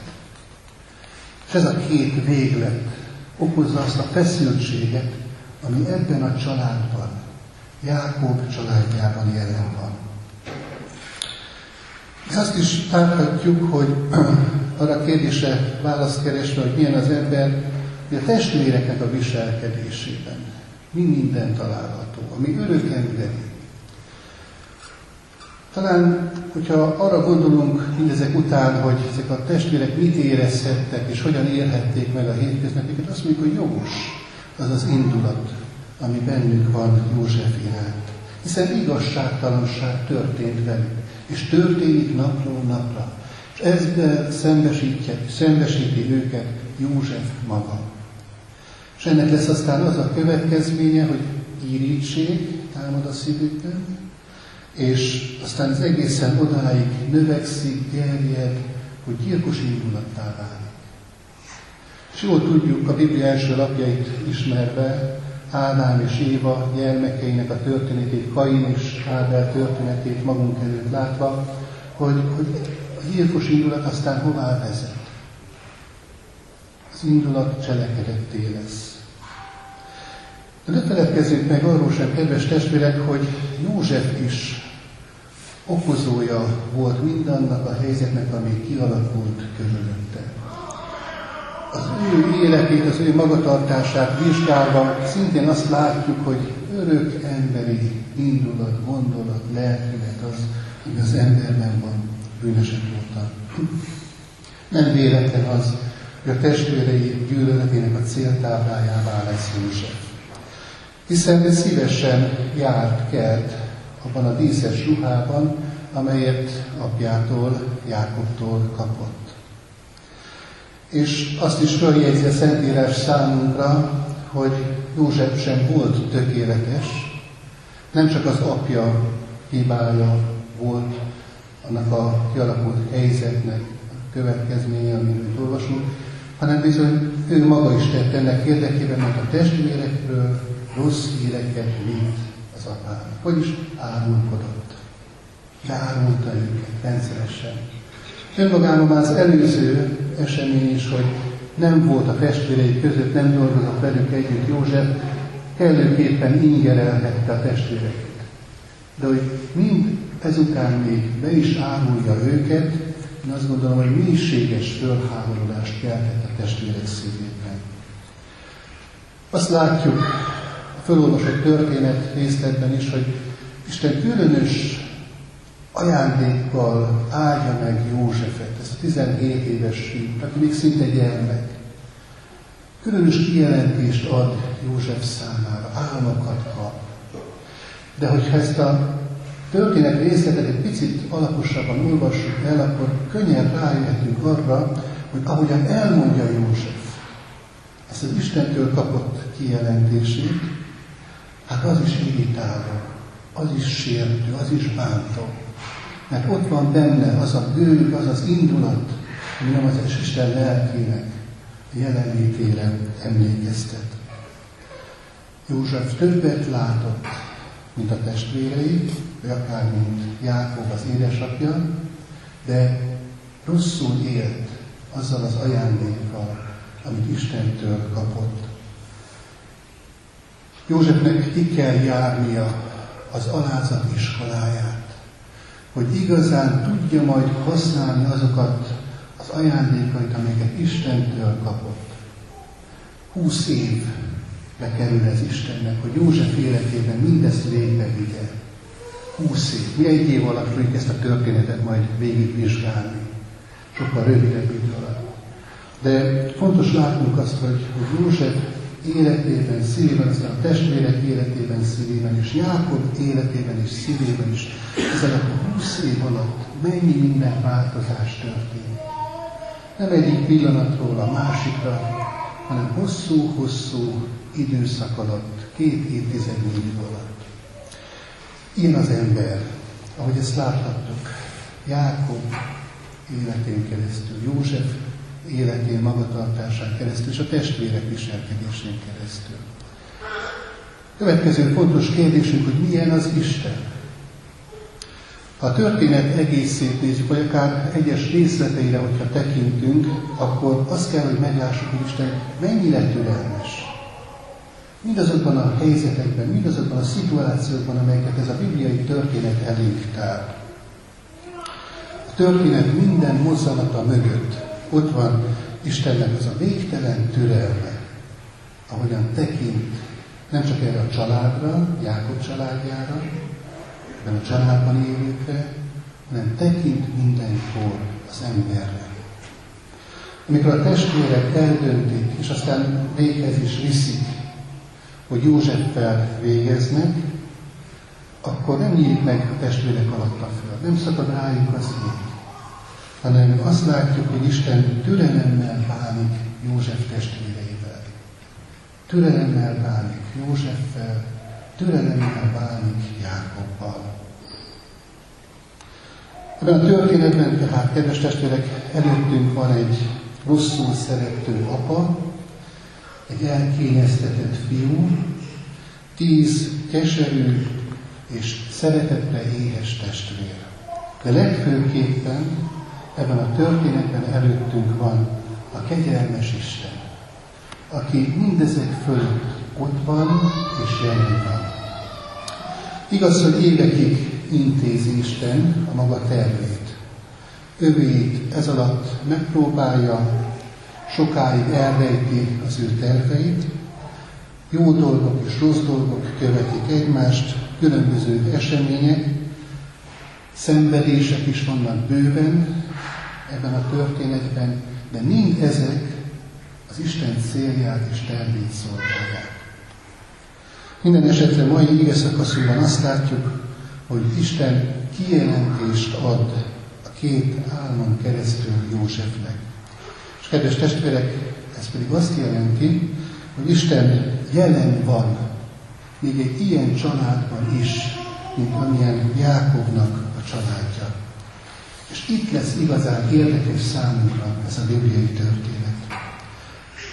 És ez a két véglet okozza azt a feszültséget, ami ebben a családban, Jákob családjában jelen van. Azt is láthatjuk, hogy arra a kérdésre választ keresve, hogy milyen az ember, hogy a testvéreknek a viselkedésében mi minden található, ami örök emberi. Talán, hogyha arra gondolunk mindezek után, hogy ezek a testvérek mit érezhettek, és hogyan élhették meg a hétköznapikat, azt mondjuk, hogy jogos az az indulat, ami bennük van József iránt. Hiszen igazságtalanság történt velük, és történik napról napra. És ezzel szembesíti őket József maga. És ennek lesz aztán az a következménye, hogy irítség támad a szívükben, és aztán az egészen odáig növekszik, gerjed, hogy gyilkos indulattá válik. És jól tudjuk a Biblia első lapjait ismerve, Ádám és Éva gyermekeinek a történetét, Kain és Ábel történetét magunk előtt látva, hogy, hogy a gyilkos indulat aztán hová vezet. Az indulat cselekedetté lesz. De ne feledkezzünk meg arról sem, kedves testvérek, hogy József is okozója volt mindannak a helyzetnek, ami kialakult körülötte. Az ő életét, az ő magatartását vizsgálva szintén azt látjuk, hogy örök emberi indulat, gondolat, lelkület az, ami az emberben van bűnösek óta. Nem véletlen az, hogy a testvérei gyűlöletének a céltáblájává lesz József. Hiszen szívesen járt kelt abban a díszes ruhában, amelyet apjától, Jákobtól kapott. És azt is följegyzi a Szentírás számunkra, hogy József sem volt tökéletes, nem csak az apja hibája volt annak a kialakult helyzetnek a következménye, amit olvasunk, hanem bizony ő maga is tett ennek érdekében, mert a testvérekről rossz híreket vitt az apának, vagyis árulkodott. Beárulta őket rendszeresen. Önmagában az előző esemény is, hogy nem volt a testvérei között, nem dolgozott velük együtt József, kellőképpen ingerelhette a testvéreket. De hogy mind ezután még be is árulja őket, én azt gondolom, hogy mélységes fölháborodást keltett a testvérek szívében. Azt látjuk a fölolvasott történet részletben is, hogy Isten különös ajándékkal áldja meg Józsefet, ezt a 17 éves fiút, aki még szinte gyermek. Különös kijelentést ad József számára, álmokat kap. De hogyha ezt a történet részletet egy picit alaposabban olvassuk el, akkor könnyen rájöhetünk arra, hogy ahogyan elmondja József ezt az Istentől kapott kijelentését, hát az is irritáló, az is sértő, az is bántó. Mert ott van benne az a gő, az az indulat, ami nem az Isten lelkének jelenlétére emlékeztet. József többet látott, mint a testvérei, vagy akár mint Jákob az édesapja, de rosszul élt azzal az ajándékkal, amit Istentől kapott. Józsefnek ki kell járnia az alázat iskoláját, hogy igazán tudja majd használni azokat az ajándékait, amiket Istentől kapott. Húsz év bekerül ez Istennek, hogy József életében mindezt végbe vigye. Húsz év. Mi egy év alatt fogjuk ezt a történetet majd végigvizsgálni. Sokkal rövidebb idő alatt. De fontos látnunk azt, hogy, hogy József életében, szívében, aztán a testvérek életében, szívében, és Jákob életében és szívében is, ezen a 20 év alatt mennyi minden változás történt. Nem egyik pillanatról a másikra, hanem hosszú-hosszú időszak alatt, két évtizednyi idő alatt. Ilyen az ember, ahogy ezt láthattuk, Jákob életén keresztül, József életén, magatartásán keresztül, és a testvérek viselkedésén keresztül. Következő fontos kérdésünk, hogy milyen az Isten. A történet egészét nézzük, vagy akár egyes részleteire, hogyha tekintünk, akkor azt kell, hogy meglássuk, hogy Isten mennyire türelmes. Mindazokban a helyzetekben, mindazokban a szituációkban, amelyeket ez a bibliai történet elénk tár. A történet minden mozzanata mögött ott van Istennek az a végtelen türelme, ahogyan tekint nem csak erre a családra, Jákob családjára, hanem a családban élőkre, hanem tekint mindenkor az emberre. Amikor a testvérek eldöntik, és aztán véghez is viszik, hogy Józseffel végeznek, akkor nem nyílik meg a testvérek alatt a föld, nem szakad rájuk az ég, hanem azt látjuk, hogy Isten türelemmel bánik József testvéreivel. Türelemmel bánik Józseffel, türelemmel bánik Jákobbal. Ebben a történetben tehát, kedves testvérek, előttünk van egy rosszul szerető apa, egy elkényeztetett fiú, tíz keserű és szeretetre éhes testvér. De legfőképpen ebben a történetben előttünk van a kegyelmes Isten, aki mindezek fölött ott van és jelen van. Igaz, hogy évekig intézi Isten a maga tervét. Övéit ez alatt megpróbálja, sokáig elrejti az ő terveit, jó dolgok és rossz dolgok követik egymást, különböző események, szenvedések is vannak bőven ebben a történetben, de mind ezek az Isten célját és tervét szolgálják. Minden esetre mai ige azt látjuk, hogy Isten kijelentést ad a két álmon keresztül Józsefnek. És kedves testvérek, ez pedig azt jelenti, hogy Isten jelen van, még egy ilyen családban is, mint amilyen Jákovnak a családja. És itt lesz igazán érdekes számunkra ez a bibliai történet.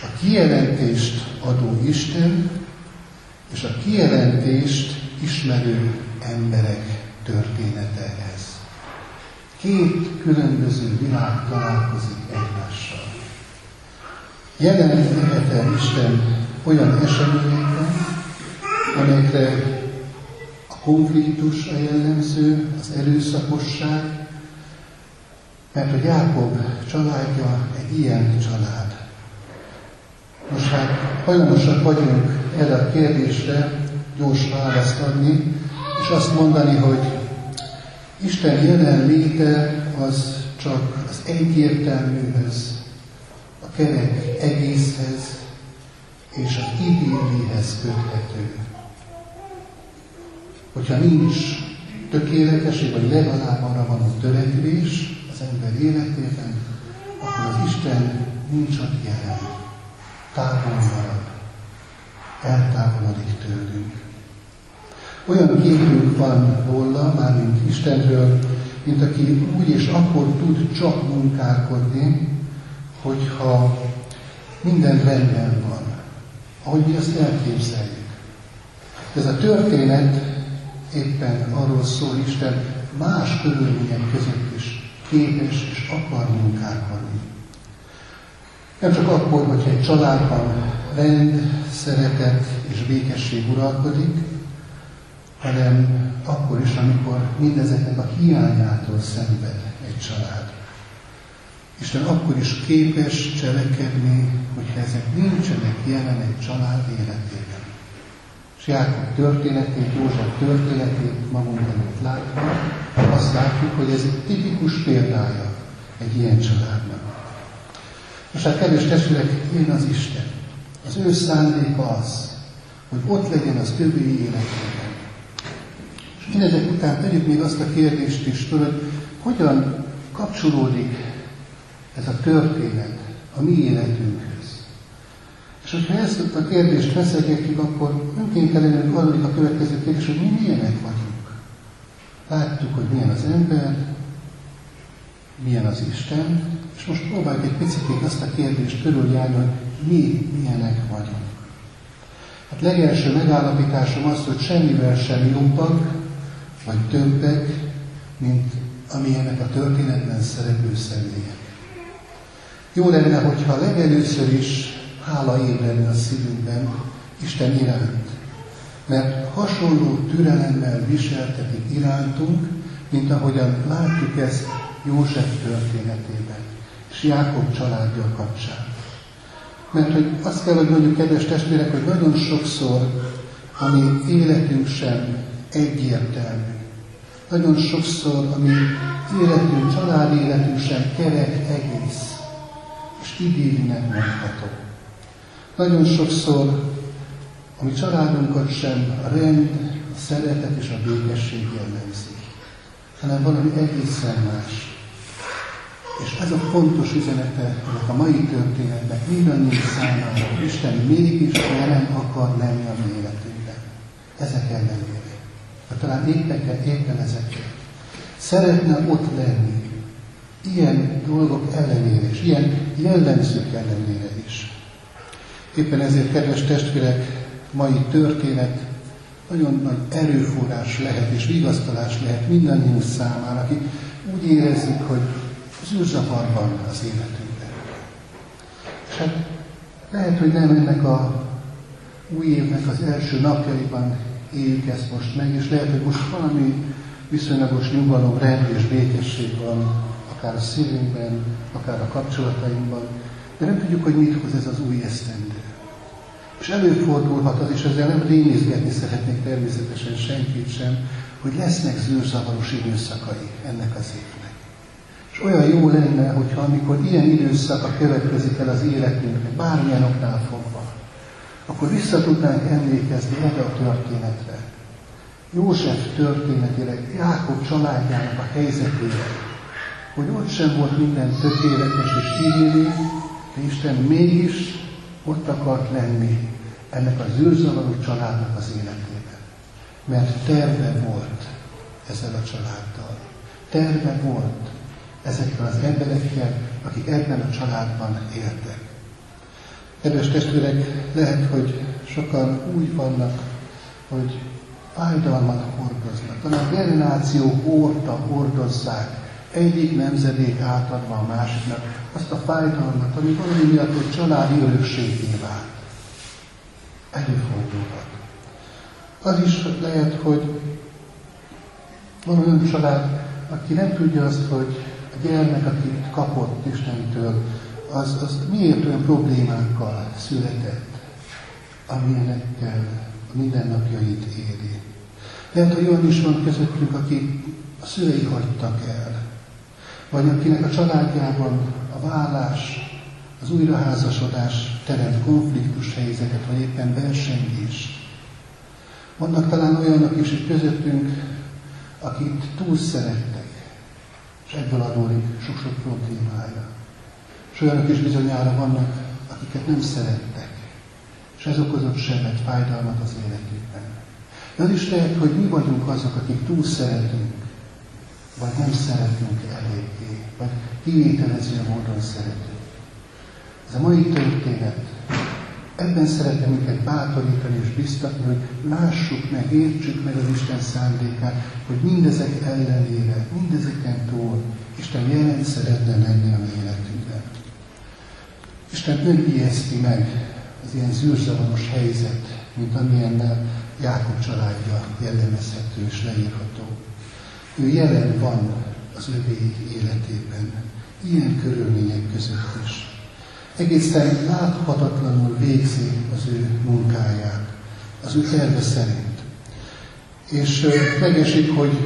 A kijelentést adó Isten és a kijelentést ismerő emberek története ez. Két különböző világ találkozik egymással. Jelen lehet Isten olyan eseményekben, amelyekre a konfliktus a jellemző, az erőszakosság, mert a Jákob családja egy ilyen család. Most hát hajlamosak vagyunk erre a kérdésre gyors választ adni, és azt mondani, hogy Isten jelenléte az csak az egyértelműhöz, a kerek egészhez és az idillihez köthető. Hogyha nincs tökéletesség, vagy legalább arra van a törekvés az ember életében, akkor az Isten nincs ott jelen. Távol marad. Eltávolodik tőlünk. Olyan képünk van róla, mármint Istenről, mint aki úgy és akkor tud csak munkálkodni, hogyha minden rendben van, ahogy mi azt elképzeljük. Ez a történet éppen arról szól, Isten más körülmények között is képes és akar munkálkodni. Nem csak akkor, hogyha egy családban rend, szeretet és békesség uralkodik, hanem akkor is, amikor mindezeknek a hiányától szenved egy család. Isten akkor is képes cselekedni, hogyha ezek nincsenek jelen egy család életében. És Jákob történetét, József történetét magunk előtt látva, azt látjuk, hogy ez egy tipikus példája egy ilyen családnak. És hát kedves testvérek, én az Isten. Az ő szándéka az, hogy ott legyen az övé életében. És mindezek után tegyük még azt a kérdést is hogy hogyan kapcsolódik ez a történet a mi életünkhöz. És hogyha ezt a kérdést feszegetjük, akkor önkéntelenül adódik a következő kérdés, hogy mi milyenek vagyunk. Láttuk, hogy milyen az ember, milyen az Isten, és most próbáljuk egy picit azt a kérdést körüljárni, hogy mi milyenek vagyunk. Hát legelső megállapításom az, hogy semmivel sem jobbak, vagy többek, mint amilyenek a történetben szereplő személyek. Jó lenne, hogyha legelőször is hála ébredne a szívünkben Isten iránt, mert hasonló türelemmel viseltetik irántunk, mint ahogyan látjuk ezt József történetében, és Jákob családja kapcsán. Mert hogy azt kell, hogy mondjuk, kedves testvérek, hogy nagyon sokszor a életünk sem egyértelmű. Nagyon sokszor a mi életünk, családi életünk sem kerek egész, és idillinek mondható. Nagyon sokszor a mi családunkat sem a rend, a szeretet és a békesség jellemzi, hanem valami egészen más. És ez a fontos üzenete ennek a mai történetnek mindannyiunk számára, Isten mégis jelen akar lenni a mi életünkben. Ezek ellenére. Vagy talán éppen, éppen ezekért. Szeretne ott lenni. Ilyen dolgok ellenére is, ilyen jellemzők ellenére is. Éppen ezért, kedves testvérek, mai történet nagyon nagy erőforrás lehet és vigasztalás lehet mindannyiunk számára, akik úgy érezzük, hogy zűrzavarban az életünkben. És hát lehet, hogy nem ennek a új évnek az első napjaiban éljük ezt most meg, és lehet, hogy most valami viszonylagos nyugalom, rend és békesség van, akár a szívünkben, akár a kapcsolatainkban, de nem tudjuk, hogy mit hoz ez az új esztendő. És előfordulhat az, és ezzel nem rémizgetni szeretnék természetesen senkit sem, hogy lesznek zűrzavaros időszakai ennek az évnek. És olyan jó lenne, hogyha amikor ilyen időszaka következik el az életünknek, bármilyen oknál fogva, akkor vissza tudnánk emlékezni erre a történetre. József történetére, Jákob családjának a helyzetére, hogy ott sem volt minden tökéletes és ígérő, de Isten mégis ott akart lenni ennek az zűrzavaró családnak az életében. Mert terve volt ezzel a családdal. Terve volt ezekkel az emberekkel, akik ebben a családban éltek. Kedves testvérek, lehet, hogy sokan úgy vannak, hogy fájdalmat hordoznak. Talán generáció óta hordozzák egyik nemzedék átadva a másiknak azt a fájdalmat, ami valami miatt egy családi örökségé vált. Előfordulhat. Az is lehet, hogy van olyan család, aki nem tudja azt, hogy a gyermek, akit kapott Istentől, az, az miért olyan problémákkal született, amilyenekkel a mindennapjait éri. Lehet, hogy olyan is van közöttünk, aki a szülei hagytak el, vagy akinek a családjában a vállás, az újraházasodás teremt konfliktus helyzetet, vagy éppen versengés. Vannak talán olyanok is itt közöttünk, akit túl szerettek, és ebből adódik sok-sok problémája. És olyanok is bizonyára vannak, akiket nem szerettek, és ez okozott sebet, fájdalmat az életükben. De az is lehet, hogy mi vagyunk azok, akik túl szeretünk, vagy nem szeretünk eléggé, vagy kivételező módon szeretünk. Ez a mai történet, ebben szeretem őket bátorítani és biztatni, hogy lássuk meg, értsük meg az Isten szándékát, hogy mindezek ellenére, mindezeken túl Isten jelen szeretne lenni a mi életünkben. Isten nem ijeszti meg az ilyen zűrzavaros helyzet, mint amilyennel Jákob családja jellemezhető és leírható. Ő jelen van az övé életében, ilyen körülmények között is. Egészen láthatatlanul végzi az ő munkáját, az ő terve szerint. És megesik, hogy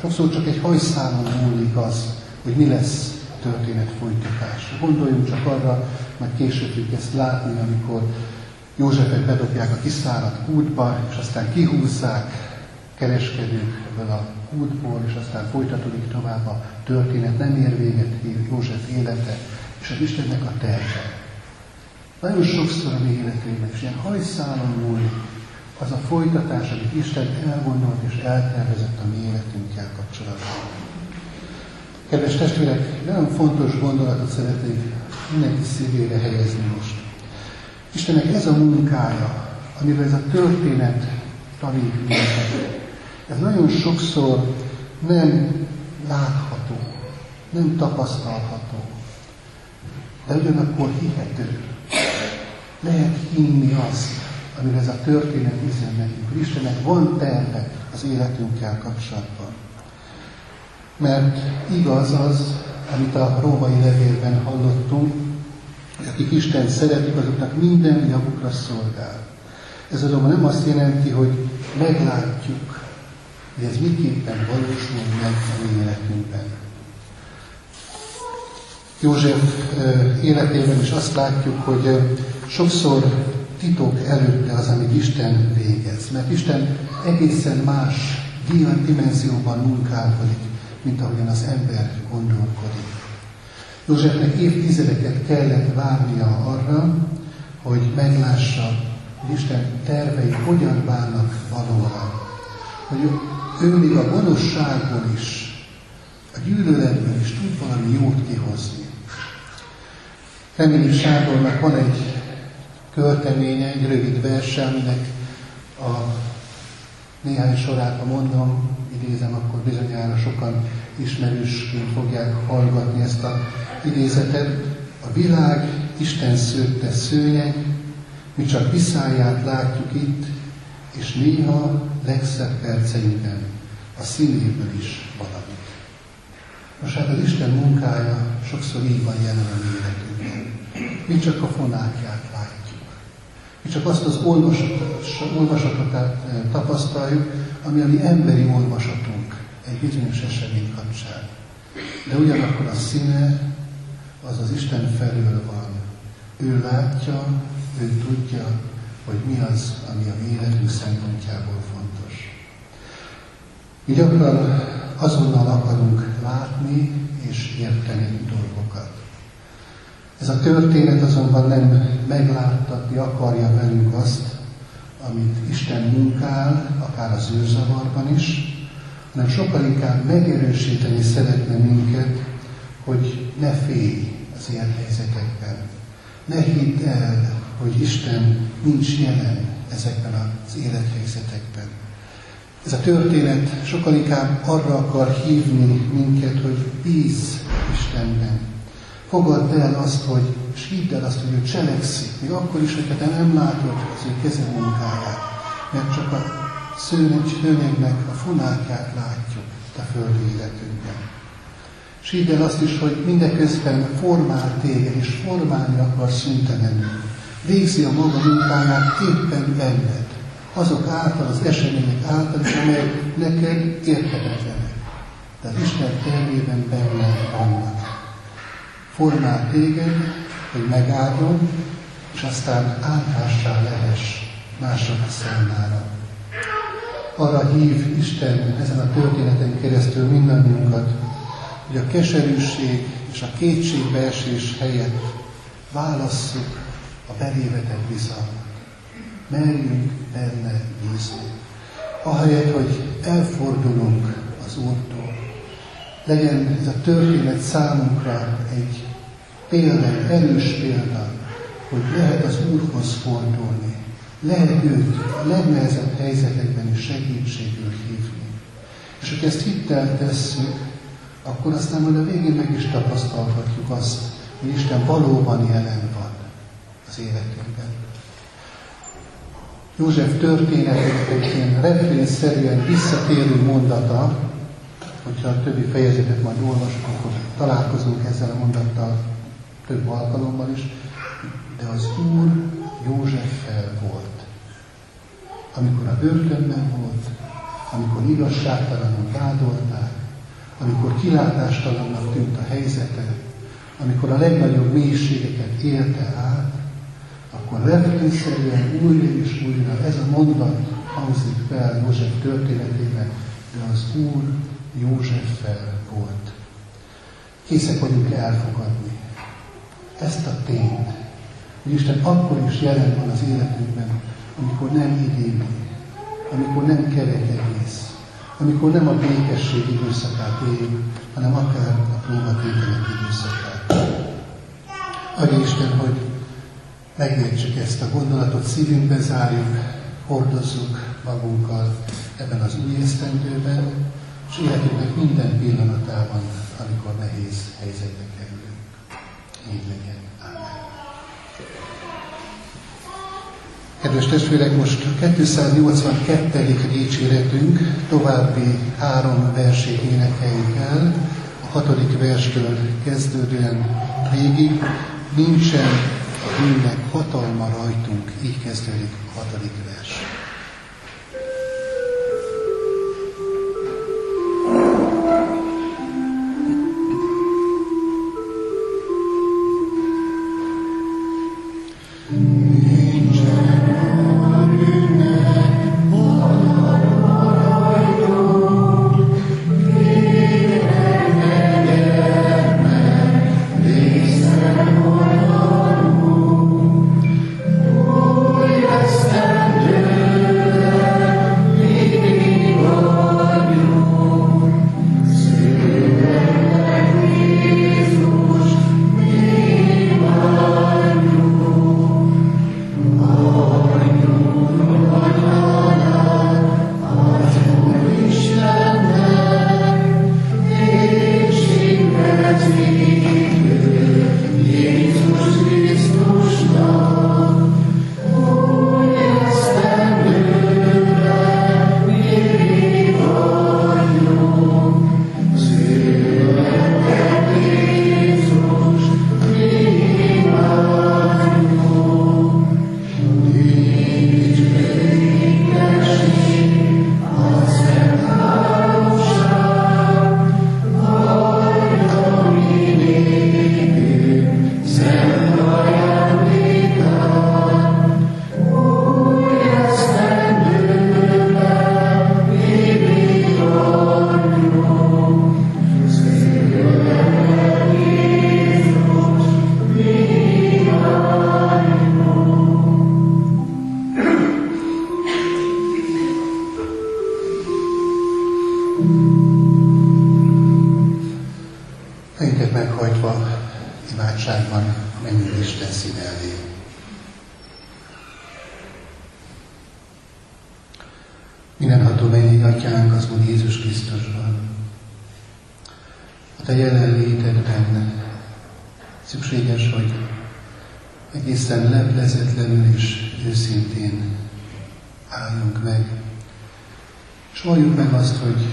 sokszor csak egy hajszálon múlik az, hogy mi lesz a történet folytatása. Gondoljunk csak arra, majd később fogjuk ezt látni, amikor Józsefet bedobják a kiszáradt útba, és aztán kihúzzák kereskedők ebből a útból, és aztán folytatódik tovább a történet, nem ér véget József élete, és az Istennek a terve. Nagyon sokszor a mi életében is ilyen hajszálon múlik az a folytatás, amit Isten elgondolt és eltervezett a mi életünkkel kapcsolatban. Kedves testvérek, nagyon fontos gondolatot szeretnék mindenki szívére helyezni most. Istennek ez a munkája, amivel ez a történet tanít minket, ez nagyon sokszor nem látható, nem tapasztalható, de ugyanakkor hihető. Lehet hinni azt, amivel ez a történet üzen nekünk, Istennek van terve az életünkkel kapcsolatban. Mert igaz az, amit a római levélben hallottunk, akik Isten szeretik, azoknak minden javukra szolgál. Ez azonban nem azt jelenti, hogy meglátjuk hogy ez miképpen valósul meg a mi életünkben. József életében is azt látjuk, hogy sokszor titok előtte az, amit Isten végez. Mert Isten egészen más dimenzióban munkálkodik, mint ahogyan az ember gondolkodik. Józsefnek évtizedeket kellett várnia arra, hogy meglássa, hogy Isten tervei hogyan válnak valóra. Hogy ő még a gonoszságból is, a gyűlöletből is tud valami jót kihozni. Reményi Sándornak van egy költeménye, egy rövid verse, aminek a néhány sorát, ha mondom, idézem, akkor bizonyára sokan ismerősként fogják hallgatni ezt a idézetet. A világ Isten szőtte szőnyeg, mi csak viszáját látjuk itt, és néha legszebb perceinkben a színéből is valamit. Most hát az Isten munkája sokszor így van jelen a életünkben. Mi csak a fonákját látjuk. Mi csak azt az olvasatot, olvasatot eh, tapasztaljuk, ami a mi emberi olvasatunk egy bizonyos esemény kapcsán. De ugyanakkor a színe az az Isten felől van. Ő látja, ő tudja, hogy mi az, ami a mi életünk szempontjából fontos. Mi gyakran azonnal akarunk látni és érteni dolgokat. Ez a történet azonban nem megláttatni akarja velünk azt, amit Isten munkál, akár az őrzavarban is, hanem sokkal inkább megerősíteni szeretne minket, hogy ne félj az ilyen helyzetekben. Ne hidd el, hogy Isten nincs jelen ezekben az élethelyzetekben. Ez a történet sokkal inkább arra akar hívni minket, hogy bíz Istenben. Fogadd el azt, hogy, és hidd el azt, hogy ő cselekszik, még akkor is, hogyha te nem látod az ő keze munkáját, mert csak a szőnyegnek a funákját látjuk a földi életünkben. És el azt is, hogy mindeközben formál téged, és formálni akar szüntelenül. Végzi a maga munkáját éppen benned azok által, az események által, amelyek neked érthetetlenek. De az Isten tervében benne vannak. Formál téged, hogy megáldjon, és aztán áldássá lehess mások számára. Arra hív Isten ezen a történeten keresztül mindannyiunkat, hogy a keserűség és a kétségbeesés helyett válasszuk a belévetett bizalmat. Merjünk benne bízni. Ahelyett, hogy elfordulunk az Úrtól, legyen ez a történet számunkra egy példa, egy erős példa, hogy lehet az Úrhoz fordulni, lehet őt a legnehezebb helyzetekben is segítségül hívni. És hogy ezt hittel tesszük, akkor aztán majd a végén meg is tapasztalhatjuk azt, hogy Isten valóban jelen van az életünkben. József történetének egy ilyen refrénszerűen visszatérő mondata, hogyha a többi fejezetet majd olvasok, akkor találkozunk ezzel a mondattal több alkalommal is, de az Úr Józseffel volt. Amikor a börtönben volt, amikor igazságtalanul vádolták, amikor kilátástalannak tűnt a helyzete, amikor a legnagyobb mélységeket élte át, akkor refrénszerűen újra és újra ez a mondat hangzik fel József történetében, de az Úr Józseffel volt. Készek vagyunk elfogadni ezt a tényt, hogy Isten akkor is jelen van az életünkben, amikor nem idéli, amikor nem kerek egész, amikor nem a békesség időszakát éljük, hanem akár a próbatételek időszakát. Adja Isten, hogy megértsük ezt a gondolatot, szívünkbe zárjuk, hordozzuk magunkkal ebben az új esztendőben, és életünknek minden pillanatában, amikor nehéz helyzetbe kerülünk. Így legyen. Kedves testvérek, most a 282. dicséretünk további három versét énekeljük el, a hatodik verstől kezdődően végig. Nincsen a bűnnek hatalma rajtunk, így kezdődik a hatodik vers. Fejünket meghajtva imádságban mennyei Isten színe elé. Mindenható mennyi atyánk az Úr Jézus Krisztusban. A te jelenlétedben szükséges, hogy egészen leplezetlenül és őszintén álljunk meg. És valljuk meg azt, hogy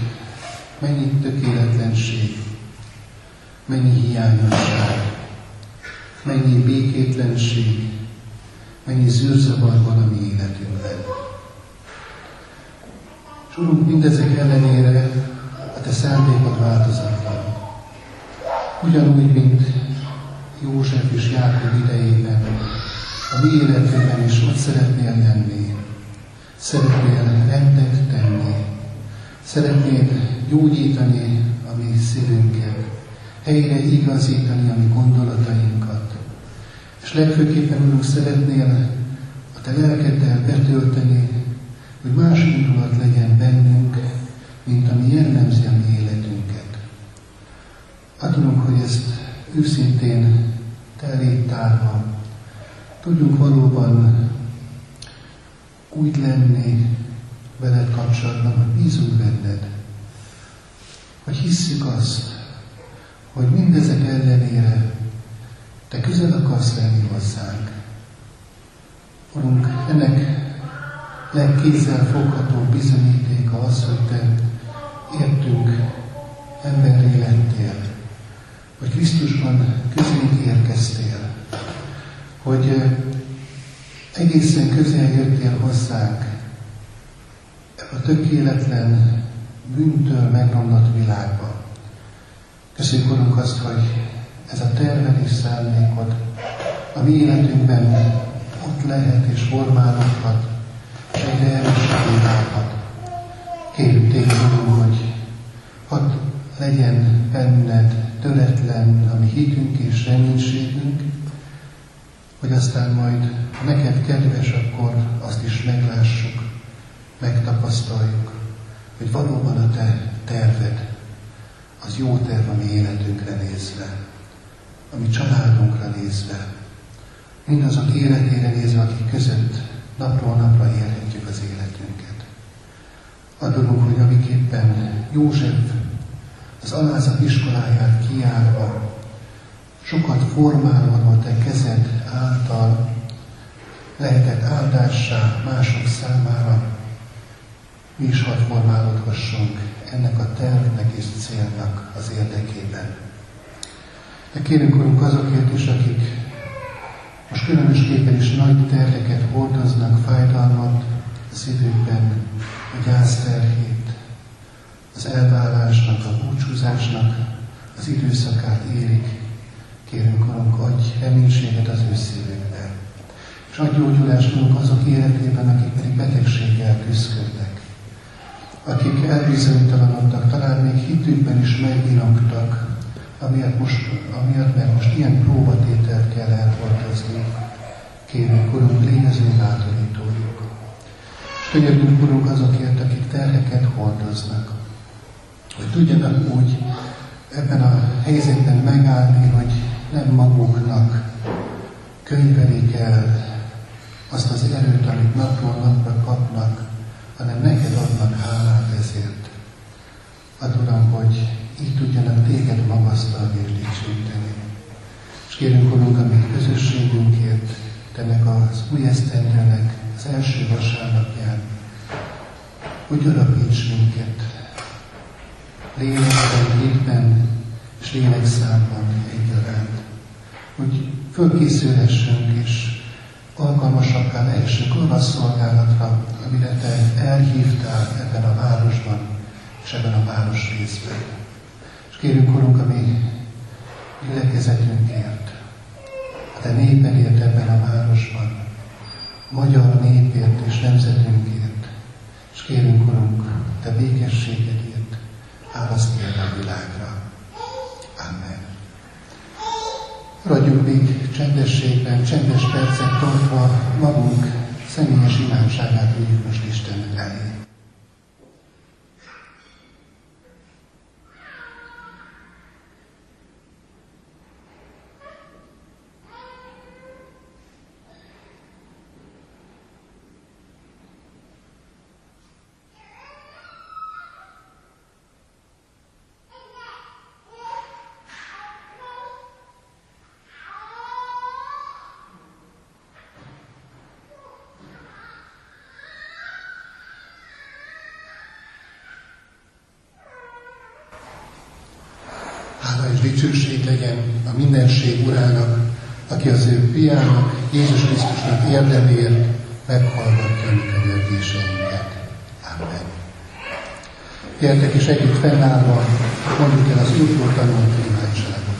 mennyi tökéletlenség, mennyi hiányosság, mennyi békétlenség, mennyi zűrzavar van a mi életünkben. És Urunk, mindezek ellenére a Te szándékod változatlan. Ugyanúgy, mint József és Jákob idejében, a mi életében is ott szeretnél lenni. Szeretnél rendet tenni. Szeretnél gyógyítani a mi szívünket, helyre igazítani a mi gondolatainkat. És legfőképpen, Urunk, szeretnél a Te lelkeddel betölteni, hogy más indulat legyen bennünk, mint ami jellemzi a mi életünket. Adunk, hogy ezt őszintén te elég tárva tudjunk valóban úgy lenni veled kapcsolatban, hogy bízunk benned, hogy hisszük azt, hogy mindezek ellenére te közel akarsz lenni hozzánk. Urunk, ennek legkézzel fogható bizonyítéka az, hogy te értünk emberré lettél, hogy Krisztusban közénk érkeztél, hogy egészen közel jöttél hozzánk a tökéletlen, bűntől megromlott világba. Köszönjük, Urunk, azt, hogy ez a terved és szándékod a mi életünkben ott lehet és formálódhat, és egyre erősebbé válhat. Kérjük téged, hogy hadd legyen benned töretlen a mi hitünk és reménységünk, hogy aztán majd, ha neked kedves, akkor azt is meglássuk, megtapasztaljuk, hogy valóban a te terved, az jó terv a mi életünkre nézve, a mi családunkra nézve, mindazok életére nézve, akik között napról napra élhetjük az életünket. Adunk, hogy amiképpen József az alázat iskoláját kiárva, sokat formálva a te kezed által lehetett áldássá mások számára, mi is hadd formálódhassunk ennek a tervnek és célnak az érdekében. De kérünk, Urunk, azokért is, akik most különösképpen is nagy terheket hordoznak, fájdalmat szívükben, a gyászterhét, az elválásnak, a búcsúzásnak az időszakát érik. Kérünk, Urunk, adj reménységet az ő szívükbe. És adj gyógyulást, azok életében, akik pedig betegséggel küzdködnek. Akik elbizonytalanodtak, talán még hitükben is megvilangtak, amiatt, most, amiatt, mert most ilyen próbatételt kell elhordozni. Kérünk, Urunk, ő bátorítójuk. És könyörgünk, Urunk, azokért, akik terheket hordoznak, hogy tudjanak úgy ebben a helyzetben megállni, hogy nem maguknak könyvelik el azt az erőt, amit napról napra kapnak, hanem neked adnak hálát ezért. Add Uram, hogy így tudjanak téged magasztalni és dicsőíteni. És kérünk, Urunk, a mi közösségünkért, ennek az új esztendőnek az első vasárnapján, hogy alapíts minket, lélekben, hitben és lélekszámban egyaránt, hogy fölkészülhessünk és alkalmasabbá lehessünk arra a szolgálatra, amire Te elhívtál ebben a városban és ebben a város részben. És kérünk, Urunk, a mi gyülekezetünkért, a Te népedért ebben a városban, magyar népért és nemzetünkért, és kérünk, Urunk, Te békességedért, áldozd erre a világra. Amen. Maradjunk még csendességben, csendes percet tartva magunk személyes imádságát vigyük most Isten elé. Hála és dicsőség legyen a urának, aki az ő fiának, Jézus Krisztusnak érdemért meghallgatta a mi könyörgéseinket. Amen. Gyertek és együtt fennállva, mondjuk el az útból tanult imádságot.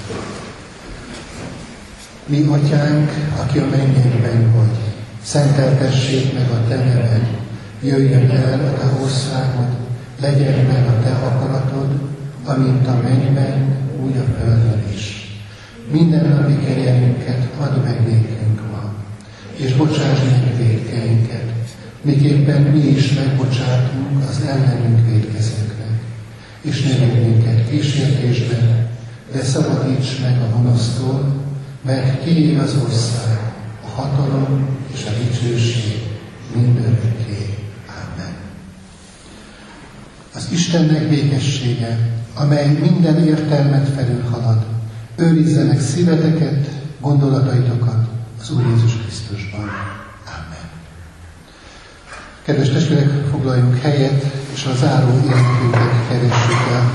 Mi, Atyánk, aki a mennyekben vagy, szenteltessék meg a Te neved, jöjjön el a Te országod, legyen meg a Te akaratod, amint a mennyben, úgy a földön. Minden napi kegyelmünket add meg nékünk ma, és bocsáss meg védkeinket, miképpen mi is megbocsátunk az ellenünk védkezőknek. És ne minket kísértésbe, de szabadíts meg a gonosztól, mert tiéd az ország, a hatalom és a dicsőség mindörökké. Amen. Az Istennek békessége, amely minden értelmet felülhalad, őrizzenek szíveteket, gondolataitokat az Úr Jézus Krisztusban. Amen. Kedves testvérek, foglaljunk helyet, és a záró énekünket keressük el.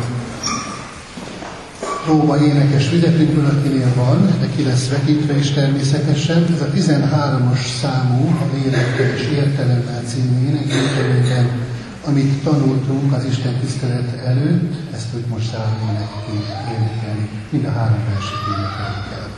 Róma énekes ünnepünkből, akinél van, de ki lesz vetítve is természetesen. Ez a 13-as számú, a lélekkel és értelemmel című énekünkben, amit tanultunk az Isten tisztelet előtt, ezt úgy most záró énekként énekelni. Mind a három verset énekelni kell.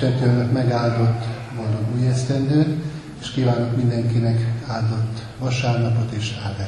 Istentől megáldott boldog új esztendőt, és kívánok mindenkinek áldott vasárnapot és áldás békességet.